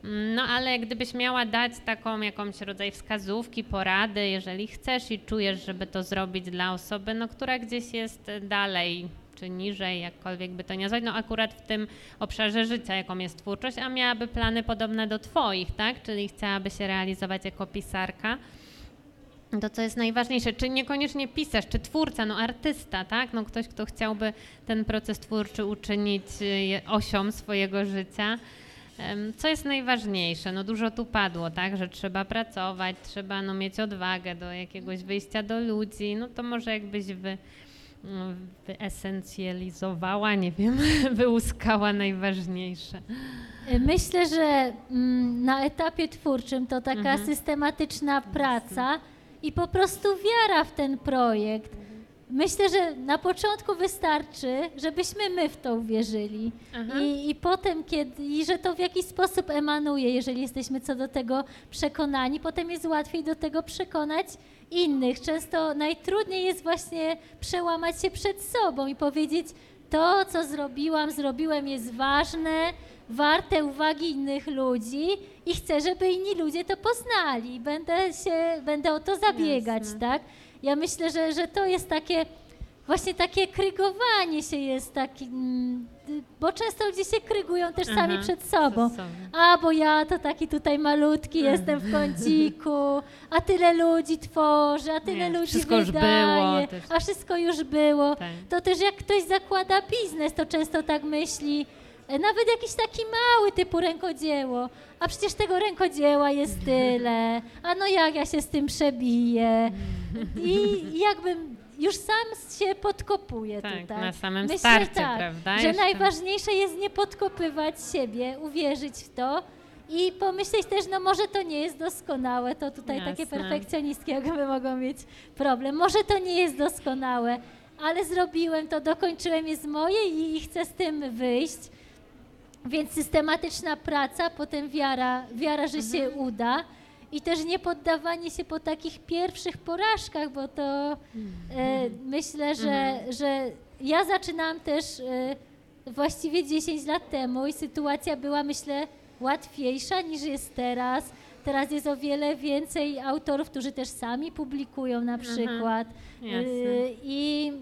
No ale gdybyś miała dać taką jakąś rodzaj wskazówki, porady, jeżeli chcesz i czujesz, żeby to zrobić dla osoby, no, która gdzieś jest dalej czy niżej, jakkolwiek by to nie nazwać, no akurat w tym obszarze życia, jaką jest twórczość, a miałaby plany podobne do Twoich, tak? Czyli chciałaby się realizować jako pisarka, to, co jest najważniejsze, czy niekoniecznie pisarz, czy twórca, no artysta, tak? No ktoś, kto chciałby ten proces twórczy uczynić y, osią swojego życia. Co jest najważniejsze? No dużo tu padło, tak, że trzeba pracować, trzeba no, mieć odwagę do jakiegoś wyjścia do ludzi. No to może jakbyś wy, mm, wyesencjalizowała, nie wiem, wyłuskała najważniejsze. Myślę, że mm, na etapie twórczym to taka Mhm. systematyczna praca i po prostu wiara w ten projekt. Myślę, że na początku wystarczy, żebyśmy my w to uwierzyli. I, I potem, kiedy, i że to w jakiś sposób emanuje, jeżeli jesteśmy co do tego przekonani, potem jest łatwiej do tego przekonać innych. Często najtrudniej jest właśnie przełamać się przed sobą i powiedzieć, to, co zrobiłam, zrobiłem jest ważne, warte uwagi innych ludzi i chcę, żeby inni ludzie to poznali. Będę, się, będę o to zabiegać, Jasne. tak? Ja myślę, że, że to jest takie, właśnie takie krygowanie się jest taki, mm, bo często ludzie się krygują też sami Aha, przed sobą. przed sobą. A, bo ja to taki tutaj malutki jestem w kąciku, a tyle ludzi tworzy, a tyle Nie, ludzi wszystko już wydaje, było też. a wszystko już było. Tak. To też jak ktoś zakłada biznes, to często tak myśli, e, nawet jakiś taki mały typu rękodzieło, a przecież tego rękodzieła jest tyle, a no jak ja się z tym przebiję. I jakbym już sam się podkopuje Tak, tutaj. na samym Myślę, starcie, tak, prawda? Że Jeszcze. najważniejsze jest nie podkopywać siebie, uwierzyć w to i pomyśleć też, no może to nie jest doskonałe, to tutaj takie Jasne. perfekcjonistki jakby mogą mieć problem. Może to nie jest doskonałe, ale zrobiłem to, dokończyłem, jest moje i, i chcę z tym wyjść. Więc systematyczna praca, potem wiara, wiara że się Mhm. uda i też nie poddawanie się po takich pierwszych porażkach, bo to e, myślę, że, Mhm. że ja zaczynałam też e, właściwie 10 lat temu i sytuacja była, myślę, łatwiejsza niż jest teraz. Teraz jest o wiele więcej autorów, którzy też sami publikują na przykład. Jasne. Y, I,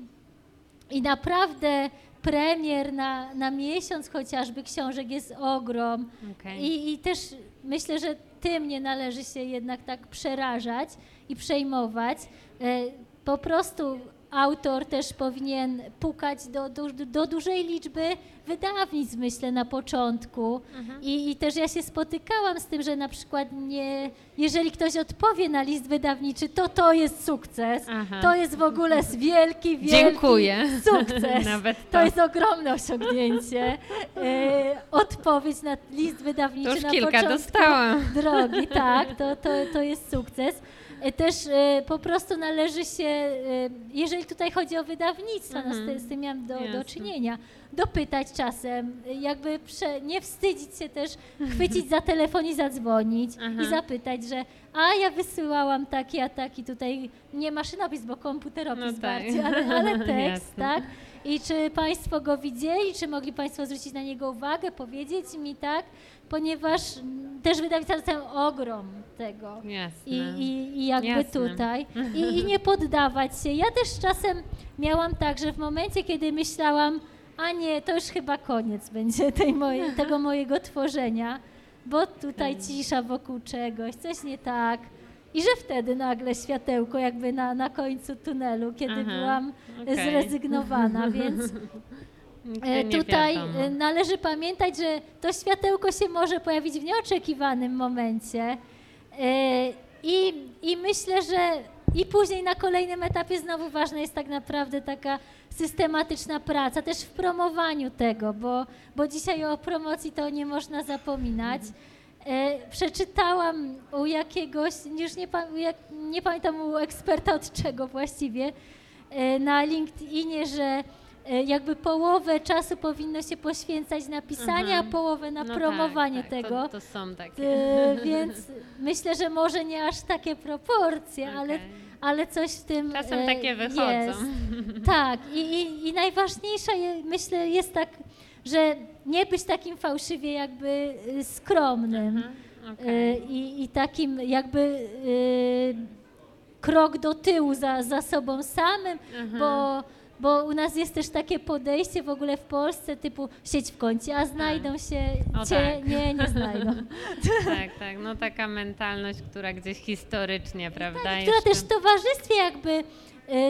I naprawdę premier na, na miesiąc chociażby książek jest ogrom. Okej. I, I też myślę, że tym nie należy się jednak tak przerażać i przejmować. E, Po prostu autor też powinien pukać do, do, do dużej liczby wydawnictw, myślę, na początku. Mhm. I, I też ja się spotykałam z tym, że na przykład nie, jeżeli ktoś odpowie na list wydawniczy, to to jest sukces. Aha. To jest w ogóle wielki, wielki Dziękuję. sukces. Nawet To to. jest ogromne osiągnięcie. E, odpowiedź na list wydawniczy To już na kilka początku dostałam. drogi, tak, to, to, to jest sukces. E, Też e, po prostu należy się, e, jeżeli tutaj chodzi o wydawnictwa, no z, Mhm. z tym miałam do, do czynienia, dopytać czasem, jakby prze, nie wstydzić się też, chwycić za telefon i zadzwonić Aha. i zapytać, że a ja wysyłałam taki, a taki tutaj, nie maszynopis, bo komputeropis No tak. bardziej, ale, ale tekst, tak? I czy Państwo go widzieli, czy mogli Państwo zwrócić na niego uwagę, powiedzieć mi tak, ponieważ też wydawnictwa dostają ogrom tego. Jasne. I, i, i jakby Jasne. tutaj. I, I nie poddawać się. Ja też czasem miałam tak, że w momencie, kiedy myślałam, a nie, to już chyba koniec będzie tej mojej, tego mojego tworzenia, bo tutaj Tak. cisza wokół czegoś, coś nie tak. I że wtedy nagle światełko jakby na, na końcu tunelu, kiedy Aha, byłam okej. zrezygnowana, więc Tutaj wiadomo. e, należy pamiętać, że to światełko się może pojawić w nieoczekiwanym momencie. E, I, I myślę, że i później na kolejnym etapie znowu ważna jest tak naprawdę taka systematyczna praca, też w promowaniu tego, bo, bo dzisiaj o promocji to nie można zapominać. E, przeczytałam u jakiegoś, już nie, nie pamiętam u eksperta od czego właściwie, e, na LinkedInie, że e, jakby połowę czasu powinno się poświęcać na pisanie, Mhm. a połowę na No promowanie tak, tak, tego. To, to są takie. E, Więc myślę, że może nie aż takie proporcje, ale, Okej. ale coś w tym Czasem e, takie wychodzą. Jest. Tak, i, i, i najważniejsze je, myślę jest tak, że nie być takim fałszywie jakby y, skromnym Mhm, y, okej. i, i takim jakby y, krok do tyłu za, za sobą samym, Mhm. bo bo u nas jest też takie podejście w ogóle w Polsce typu sieć w kącie, a znajdą się O, cię, tak. nie, nie znajdą. Tak, tak, no taka mentalność, która gdzieś historycznie, prawda? Tak, która też w towarzystwie jakby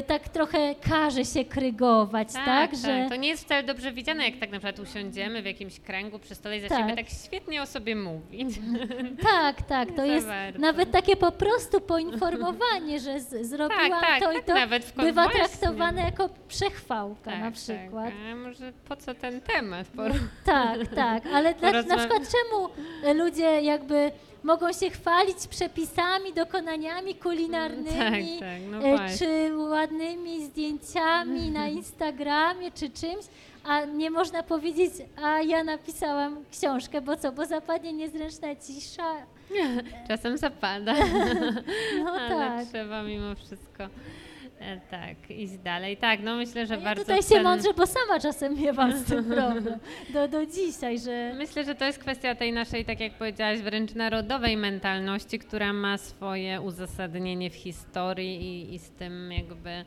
tak trochę każe się krygować, tak? Tak, tak, Że, To nie jest wcale dobrze widziane, jak tak na przykład usiądziemy w jakimś kręgu przy stole i zaczniemy Tak. tak świetnie o sobie mówić. tak, tak, to jest bardzo. nawet takie po prostu poinformowanie, że z, zrobiłam Tak, tak, to tak, i to, nawet bywa właśnie. traktowane jako przechwałka Tak, na przykład. Tak. A może po co ten temat? Po... Tak, tak, ale dla, na przykład czemu ludzie jakby mogą się chwalić przepisami, dokonaniami kulinarnymi, Tak, tak, no e, czy ładnymi zdjęciami na Instagramie, czy czymś, a nie można powiedzieć, a ja napisałam książkę, bo co, bo zapadnie niezręczna cisza. Czasem zapada, No ale tak. trzeba mimo wszystko e, tak iść dalej. Tak, no myślę, że ja bardzo tutaj się cen- mądrze, bo sama czasem miewam z tym problem. Do, do dzisiaj, że... Myślę, że to jest kwestia tej naszej, tak jak powiedziałaś, wręcz narodowej mentalności, która ma swoje uzasadnienie w historii i, i z tym jakby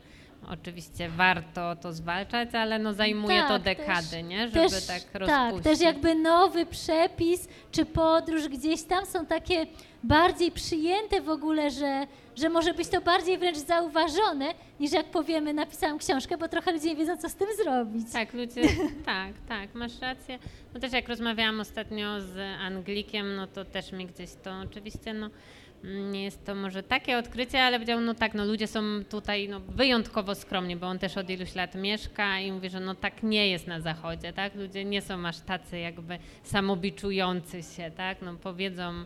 oczywiście warto to zwalczać, ale no zajmuje to Tak, dekady, też- nie? Żeby też, tak Tak, rozpuścić. też jakby nowy przepis czy podróż gdzieś tam są takie bardziej przyjęte w ogóle, że, że może być to bardziej wręcz zauważone, niż jak powiemy, napisałam książkę, bo trochę ludzie nie wiedzą, co z tym zrobić. Tak, ludzie, tak, tak, masz rację. No też jak rozmawiałam ostatnio z Anglikiem, no to też mi gdzieś to oczywiście, no nie jest to może takie odkrycie, ale powiedział, no tak, no ludzie są tutaj no, wyjątkowo skromni, bo on też od iluś lat mieszka i mówi, że no tak nie jest na zachodzie, tak? Ludzie nie są aż tacy jakby samobiczujący się, tak? No powiedzą,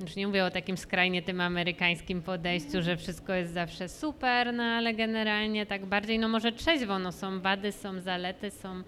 już nie mówię o takim skrajnie tym amerykańskim podejściu, że wszystko jest zawsze super, no ale generalnie tak bardziej, no może trzeźwo, no są wady, są zalety, są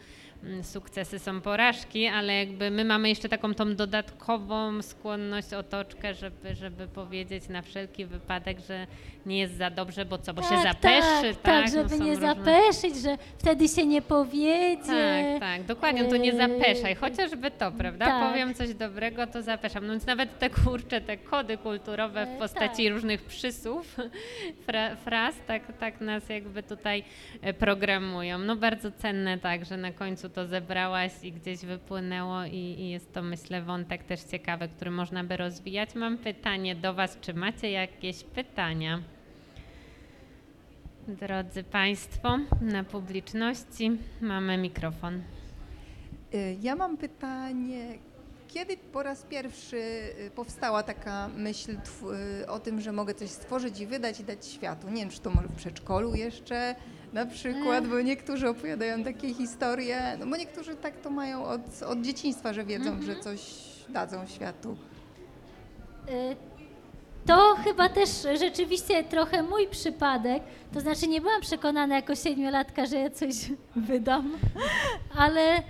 sukcesy, są porażki, ale jakby my mamy jeszcze taką tą dodatkową skłonność, otoczkę, żeby, żeby powiedzieć na wszelki wypadek, że nie jest za dobrze, bo co, bo się zapeszy, tak, tak? tak, no żeby są nie różne- zapeszyć, że wtedy się nie powiedzie. tak, tak, dokładnie, to nie Yy, zapeszaj, chociażby to, prawda? tak. Powiem coś dobrego, to zapeszam. No więc nawet te kurcze, te kody kulturowe w Yy, postaci tak. różnych przysłów, fra, fraz, tak, tak nas jakby tutaj e, programują. No bardzo cenne tak, że na końcu to zebrałaś i gdzieś wypłynęło i, i jest to myślę wątek też ciekawy, który można by rozwijać. Mam pytanie do Was, czy macie jakieś pytania? Drodzy Państwo, na publiczności mamy mikrofon. Y, Ja mam pytanie, kiedy po raz pierwszy y, powstała taka myśl y, o tym, że mogę coś stworzyć i wydać i dać światu? Nie wiem, czy to może w przedszkolu jeszcze na przykład, bo niektórzy opowiadają takie historie, no bo niektórzy tak to mają od, od dzieciństwa, że wiedzą, że coś dadzą światu. Y, To chyba też rzeczywiście trochę mój przypadek. To znaczy nie byłam przekonana jako siedmiolatka, że ja coś wydam, ale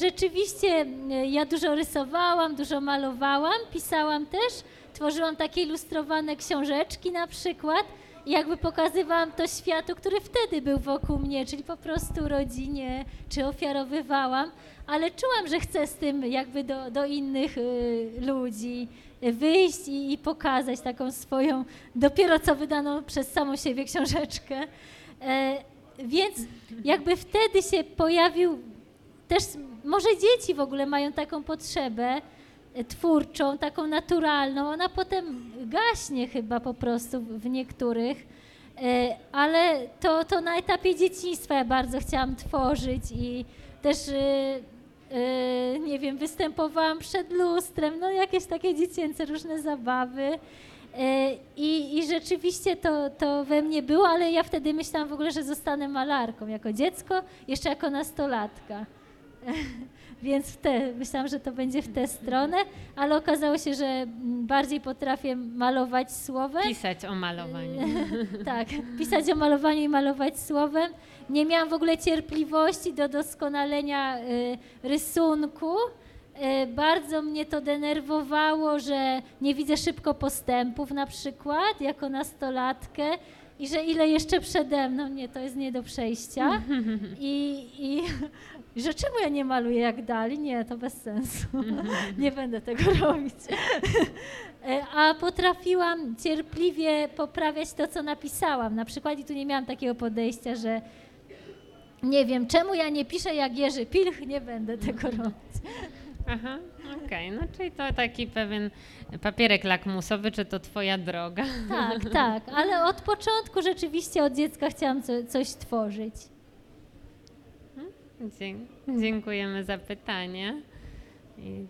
rzeczywiście y, ja dużo rysowałam, dużo malowałam, pisałam też, tworzyłam takie ilustrowane książeczki na przykład. Jakby pokazywałam to światu, który wtedy był wokół mnie, czyli po prostu rodzinie, czy ofiarowywałam, ale czułam, że chcę z tym jakby do, do innych y, ludzi wyjść i, i pokazać taką swoją dopiero co wydaną przez samą siebie książeczkę. E, więc jakby wtedy się pojawił też, może dzieci w ogóle mają taką potrzebę e, twórczą, taką naturalną, ona potem gaśnie chyba po prostu w niektórych, E, ale to, to na etapie dzieciństwa ja bardzo chciałam tworzyć i też e, nie wiem, występowałam przed lustrem, no jakieś takie dziecięce różne zabawy. I, I rzeczywiście to, to we mnie było, ale ja wtedy myślałam w ogóle, że zostanę malarką jako dziecko, jeszcze jako nastolatka. Więc te, myślałam, że to będzie w tę stronę, ale okazało się, że bardziej potrafię malować słowem. Pisać o malowaniu. tak, pisać o malowaniu i malować słowem. Nie miałam w ogóle cierpliwości do doskonalenia y, rysunku. Y, bardzo mnie to denerwowało, że nie widzę szybko postępów na przykład jako nastolatkę i że ile jeszcze przede mną, nie, to jest nie do przejścia. I, i że czemu ja nie maluję jak dali? Nie, to bez sensu. nie będę tego robić. E, A potrafiłam cierpliwie poprawiać to, co napisałam. Na przykład i tu nie miałam takiego podejścia, że nie wiem, czemu ja nie piszę jak Jerzy Pilch, nie będę tego robić. Aha, okej, no czyli to taki pewien papierek lakmusowy, czy to twoja droga. Tak, tak, ale od początku rzeczywiście od dziecka chciałam co, coś tworzyć. Dzie- dziękujemy za pytanie. I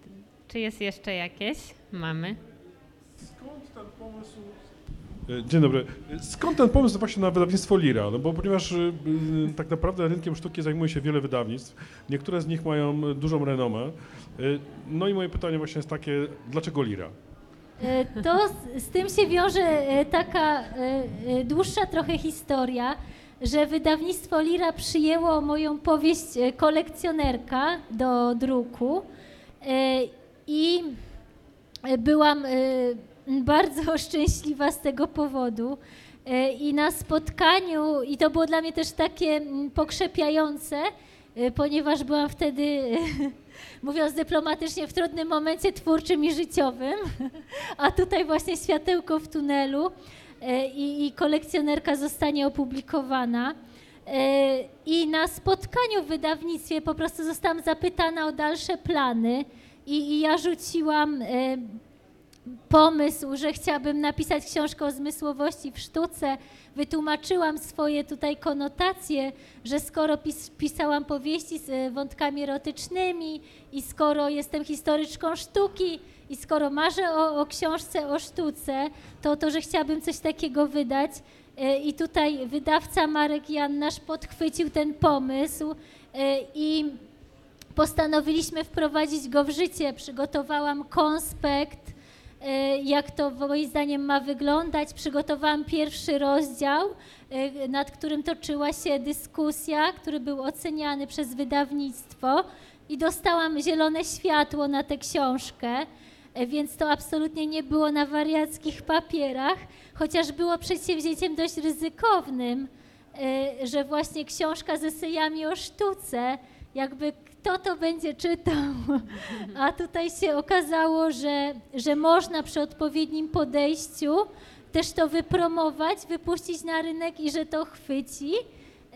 czy jest jeszcze jakieś? Mamy. Skąd ten pomysł? E, Dzień dobry. Skąd ten pomysł właśnie na wydawnictwo Lira? No bo ponieważ y, y, tak naprawdę rynkiem sztuki zajmuje się wiele wydawnictw, niektóre z nich mają dużą renomę. No i moje pytanie właśnie jest takie, dlaczego Lira? E, To z, z tym się wiąże e, taka e, e, dłuższa trochę historia, że wydawnictwo Lira przyjęło moją powieść e, kolekcjonerka do druku e, i e, byłam e, bardzo szczęśliwa z tego powodu. E, I na spotkaniu, i to było dla mnie też takie mm, pokrzepiające, e, ponieważ byłam wtedy, mówiąc dyplomatycznie, w trudnym momencie twórczym i życiowym, a tutaj właśnie światełko w tunelu e, i, i kolekcjonerka zostanie opublikowana. I na spotkaniu w wydawnictwie po prostu zostałam zapytana o dalsze plany i, i ja rzuciłam pomysł, że chciałabym napisać książkę o zmysłowości w sztuce. Wytłumaczyłam swoje tutaj konotacje, że skoro pis, pisałam powieści z e, wątkami erotycznymi i skoro jestem historyczką sztuki i skoro marzę o, o książce o sztuce, to to, że chciałabym coś takiego wydać. E, I tutaj wydawca Marek Jannasz podchwycił ten pomysł e, i postanowiliśmy wprowadzić go w życie. Przygotowałam konspekt, jak to moim zdaniem ma wyglądać. Przygotowałam pierwszy rozdział, e, nad którym toczyła się dyskusja, który był oceniany przez wydawnictwo i dostałam zielone światło na tę książkę, e, więc to absolutnie nie było na wariackich papierach, chociaż było przedsięwzięciem dość ryzykownym, e, że właśnie książka z esejami o sztuce, jakby kto to będzie czytał. A tutaj się okazało, że, że można przy odpowiednim podejściu też to wypromować, wypuścić na rynek i że to chwyci.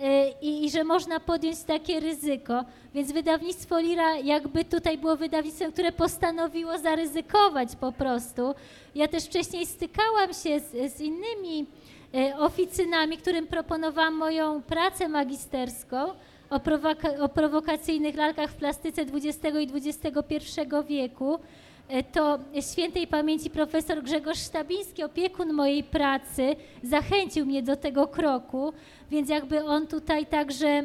e, I, I że można podjąć takie ryzyko. Więc wydawnictwo Lira jakby tutaj było wydawnictwem, które postanowiło zaryzykować po prostu. Ja też wcześniej stykałam się z, z innymi e, oficynami, którym proponowałam moją pracę magisterską o, prowoka- o prowokacyjnych lalkach w plastyce XX i XXI wieku. E, To świętej pamięci profesor Grzegorz Sztabiński, opiekun mojej pracy, zachęcił mnie do tego kroku, więc jakby on tutaj także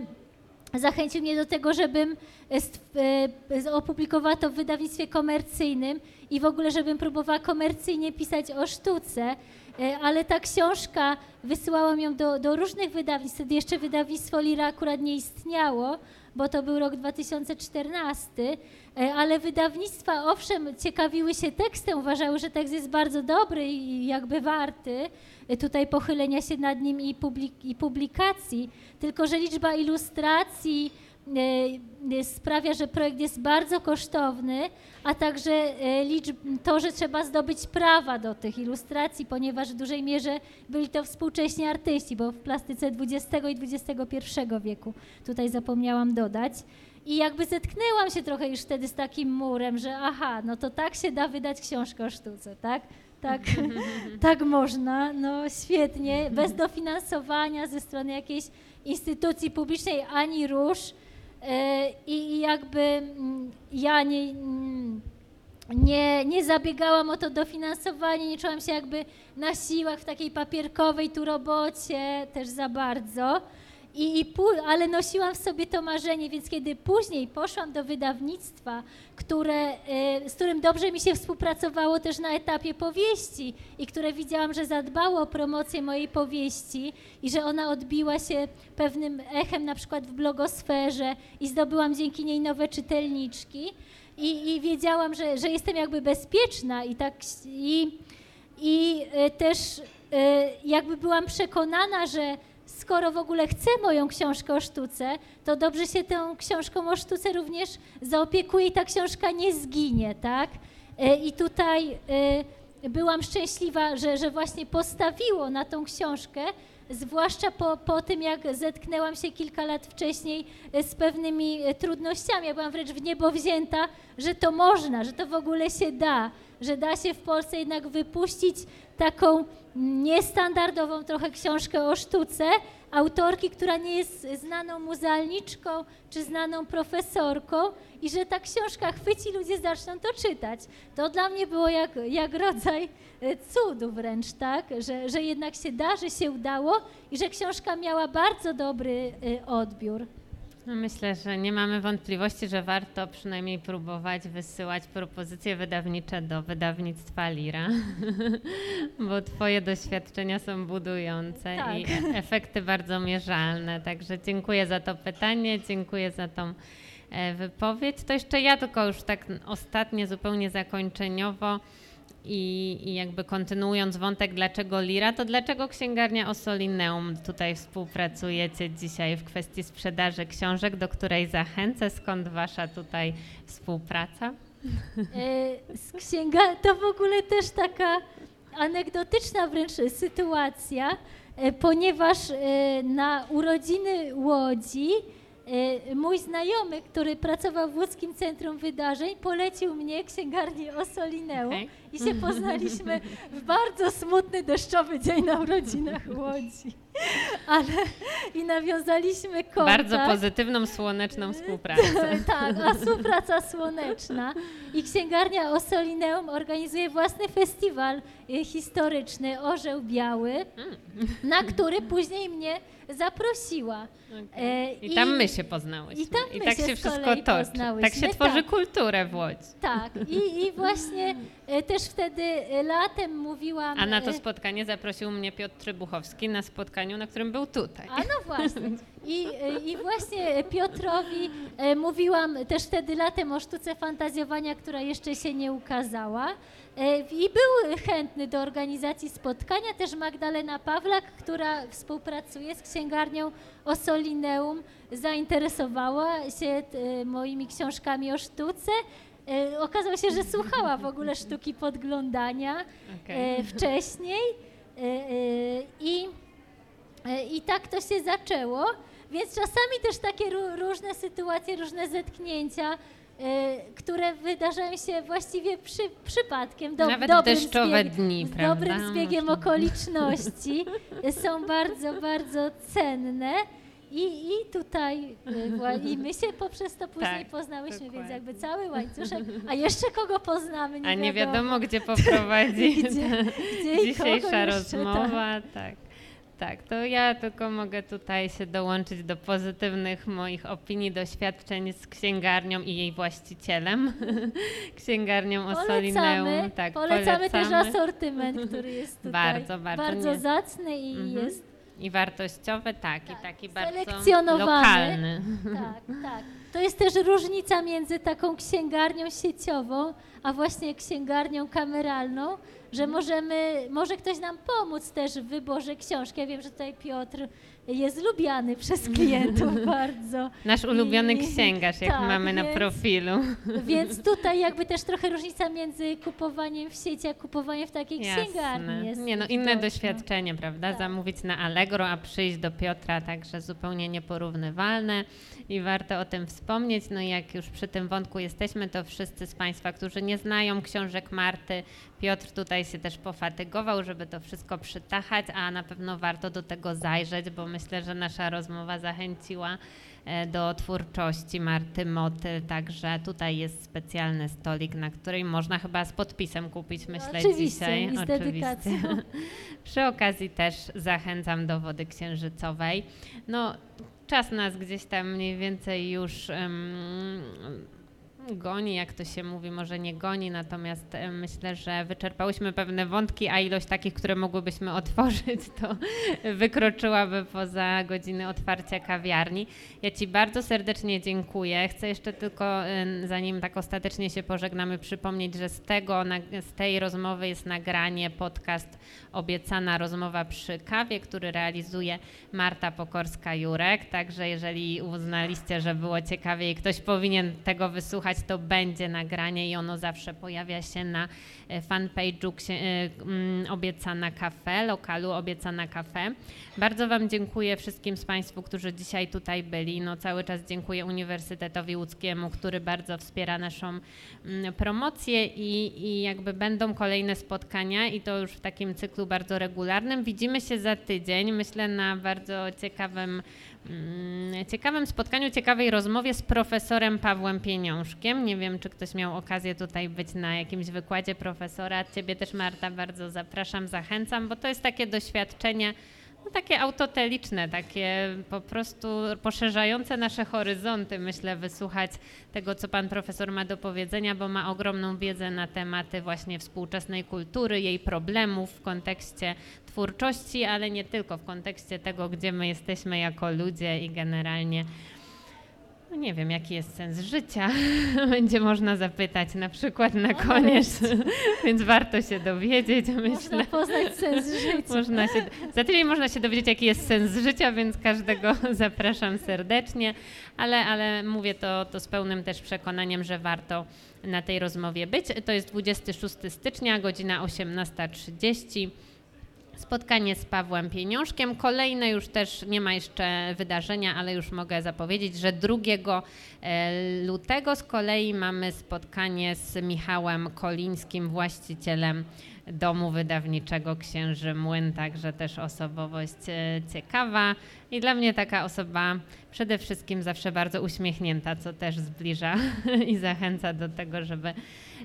zachęcił mnie do tego, żebym e, e, opublikowała to w wydawnictwie komercyjnym i w ogóle, żebym próbowała komercyjnie pisać o sztuce. E, Ale ta książka, wysyłałam ją do, do różnych wydawnictw, wtedy jeszcze wydawnictwo Lira akurat nie istniało, bo to był rok 2014, e, ale wydawnictwa owszem ciekawiły się tekstem, uważały, że tekst jest bardzo dobry i jakby warty e, tutaj pochylenia się nad nim i, publik- i publikacji, tylko że liczba ilustracji sprawia, że projekt jest bardzo kosztowny, a także e, liczb, to, że trzeba zdobyć prawa do tych ilustracji, ponieważ w dużej mierze byli to współcześni artyści, bo w plastyce XX i XXI wieku, tutaj zapomniałam dodać. I jakby zetknęłam się trochę już wtedy z takim murem, że aha, no to tak się da wydać książkę o sztuce, tak? Tak, tak można, no świetnie, bez dofinansowania ze strony jakiejś instytucji publicznej ani róż. E, I jakby mm, ja nie, mm, nie, nie zabiegałam o to dofinansowanie, nie czułam się jakby na siłach w takiej papierkowej tu robocie też za bardzo. I, i ale nosiłam w sobie to marzenie, więc kiedy później poszłam do wydawnictwa, które, e, z którym dobrze mi się współpracowało też na etapie powieści i które widziałam, że zadbało o promocję mojej powieści i że ona odbiła się pewnym echem na przykład w blogosferze i zdobyłam dzięki niej nowe czytelniczki. I, i wiedziałam, że, że jestem jakby bezpieczna i tak i, i e, też e, jakby byłam przekonana, że skoro w ogóle chcę moją książkę o sztuce, to dobrze się tą książką o sztuce również zaopiekuję i ta książka nie zginie, tak? E, I tutaj e, byłam szczęśliwa, że, że właśnie postawiło na tą książkę zwłaszcza po, po tym, jak zetknęłam się kilka lat wcześniej e, z pewnymi e, trudnościami. Ja byłam wręcz w niebo wzięta, że to można, że to w ogóle się da, że da się w Polsce jednak wypuścić taką niestandardową trochę książkę o sztuce, autorki, która nie jest znaną muzealniczką czy znaną profesorką i że ta książka chwyci, ludzie zaczną to czytać. To dla mnie było jak, jak rodzaj e, cudu wręcz, tak? Że, że jednak się da, że się udało i że książka miała bardzo dobry e, odbiór. No myślę, że nie mamy wątpliwości, że warto przynajmniej próbować wysyłać propozycje wydawnicze do wydawnictwa Lira, bo Twoje doświadczenia są budujące Tak. i efekty bardzo mierzalne. Także dziękuję za to pytanie, dziękuję za tą e, wypowiedź. To jeszcze ja tylko już tak ostatnie, zupełnie zakończeniowo. I, I jakby kontynuując wątek, dlaczego Lira, to dlaczego księgarnia Osolineum tutaj współpracujecie dzisiaj w kwestii sprzedaży książek, do której zachęcę? Skąd wasza tutaj współpraca? E, Z księga to w ogóle też taka anegdotyczna wręcz sytuacja, e, ponieważ e, na urodziny Łodzi mój znajomy, który pracował w Łódzkim Centrum Wydarzeń, polecił mnie księgarnię Osolineum Okej. i się poznaliśmy w bardzo smutny, deszczowy dzień na urodzinach Łodzi. Ale i nawiązaliśmy kontakt. Bardzo pozytywną, słoneczną współpracę. tak, a współpraca słoneczna. I księgarnia Osolineum organizuje własny festiwal e, historyczny Orzeł Biały, Mm. na który później mnie zaprosiła. E, I tam my się poznałyśmy. i tam my tak się się wszystko toczy. Tak się tworzy tak. kulturę w Łodzi. Tak, i, i właśnie e, też wtedy e, latem mówiłam... A na to spotkanie zaprosił mnie Piotr Trzybuchowski na spotkaniu, na którym był tutaj. A no właśnie. I, I właśnie Piotrowi mówiłam też wtedy latem o sztuce fantazjowania, która jeszcze się nie ukazała. E, I był chętny do organizacji spotkania też Magdalena Pawlak, która współpracuje z księgarnią Osolineum, zainteresowała się e, moimi książkami o sztuce. E, Okazało się, że słuchała w ogóle sztuki podglądania e, wcześniej. I I tak to się zaczęło, więc czasami też takie ró- różne sytuacje, różne zetknięcia, które wydarzają się właściwie przy, przypadkiem, do, Nawet dobrym deszczowe zbieg- dni, z dobrym zbiegiem okoliczności są bardzo, bardzo cenne. I, I tutaj wła- i my się poprzez to później Tak, poznałyśmy, więc dokładnie. jakby cały łańcuszek, a jeszcze kogo poznamy, nie A nie wiadomo. wiadomo, gdzie poprowadzi Gdzie- gdzie dzisiejsza jeszcze, rozmowa. Tak. Tak, to ja tylko mogę tutaj się dołączyć do pozytywnych moich opinii, doświadczeń z księgarnią i jej właścicielem, księgarnią Osolineum. Polecamy, Tak, polecamy też polecamy. asortyment, który jest tutaj Bardzo, bardzo nie- zacny i Mhm. jest I wartościowy, tak, Tak, i taki bardzo lokalny. tak, tak. To jest też różnica między taką księgarnią sieciową, a właśnie księgarnią kameralną, że możemy, może ktoś nam pomóc też w wyborze książki. Ja wiem, że tutaj Piotr jest lubiany przez klientów bardzo. Nasz ulubiony I- księgarz, jak tak, mamy na więc- profilu. Więc tutaj jakby też trochę różnica między kupowaniem w sieci, a kupowaniem w takiej księgarni Jasne. jest. Nie no, inne widoczna. doświadczenie, prawda? Tak. Zamówić na Allegro, a przyjść do Piotra, także zupełnie nieporównywalne i warto o tym wspomnieć. No i jak już przy tym wątku jesteśmy, to wszyscy z Państwa, którzy nie znają książek Marty, Piotr tutaj się też pofatygował, żeby to wszystko przytachać, a na pewno warto do tego zajrzeć, bo myślę, że nasza rozmowa zachęciła e, do twórczości Marty Motyl, także tutaj jest specjalny stolik, na której można chyba z podpisem kupić, myślę oczywiście, dzisiaj. z dedykacją. Przy okazji też zachęcam do wody księżycowej. No, czas nas gdzieś tam mniej więcej już em, goni, jak to się mówi, może nie goni, natomiast em, myślę, że wyczerpałyśmy pewne wątki, a ilość takich, które mogłybyśmy otworzyć, to wykroczyłaby poza godziny otwarcia kawiarni. Ja Ci bardzo serdecznie dziękuję. Chcę jeszcze tylko, em, zanim tak ostatecznie się pożegnamy, przypomnieć, że z, tego, z tej rozmowy jest nagranie, podcast Obiecana rozmowa przy kawie, który realizuje Marta Pokorska-Jurek. Także jeżeli uznaliście, że było ciekawie i ktoś powinien tego wysłuchać, to będzie nagranie i ono zawsze pojawia się na e, fanpage'u e, mm, Obiecana Cafe, lokalu Obiecana Cafe. Bardzo Wam dziękuję wszystkim z Państwu, którzy dzisiaj tutaj byli. No, cały czas dziękuję Uniwersytetowi Łódzkiemu, który bardzo wspiera naszą mm, promocję i, i jakby będą kolejne spotkania i to już w takim cyklu bardzo regularnym. Widzimy się za tydzień, myślę na bardzo ciekawym ciekawym spotkaniu, ciekawej rozmowie z profesorem Pawłem Pieniążkiem. Nie wiem, czy ktoś miał okazję tutaj być na jakimś wykładzie profesora. Ciebie też, Marta, bardzo zapraszam, zachęcam, bo to jest takie doświadczenie no, takie autoteliczne, takie po prostu poszerzające nasze horyzonty, myślę, wysłuchać tego, co pan profesor ma do powiedzenia, bo ma ogromną wiedzę na tematy właśnie współczesnej kultury, jej problemów w kontekście twórczości, ale nie tylko w kontekście tego, gdzie my jesteśmy jako ludzie i generalnie no nie wiem, jaki jest sens życia. Będzie można zapytać na przykład na koniec, więc warto się dowiedzieć, myślę. Można poznać sens życia. Można się, za tydzień można się dowiedzieć, jaki jest sens życia, więc każdego zapraszam serdecznie, ale, ale mówię to, to z pełnym też przekonaniem, że warto na tej rozmowie być. To jest 26 stycznia, godzina 18.30 spotkanie z Pawłem Pieniążkiem. Kolejne już też nie ma jeszcze wydarzenia, ale już mogę zapowiedzieć, że 2 e, lutego z kolei mamy spotkanie z Michałem Kolińskim, właścicielem domu wydawniczego Księży Młyn, także też osobowość e, ciekawa i dla mnie taka osoba przede wszystkim zawsze bardzo uśmiechnięta, co też zbliża i zachęca do tego, żeby,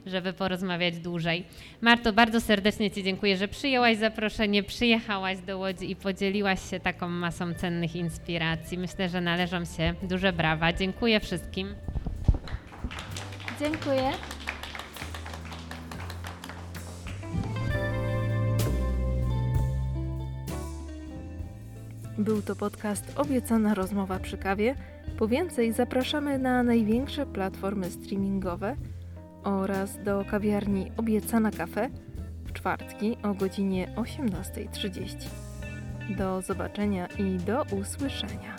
żeby porozmawiać dłużej. Marto, bardzo serdecznie Ci dziękuję, że przyjęłaś zaproszenie, przyjechałaś do Łodzi i podzieliłaś się taką masą cennych inspiracji. Myślę, że należą się duże brawa. Dziękuję wszystkim. Dziękuję. Był to podcast Obiecana rozmowa przy kawie. Po więcej zapraszamy na największe platformy streamingowe oraz do kawiarni Obiecana kafe w czwartki o godzinie 18.30. Do zobaczenia i do usłyszenia.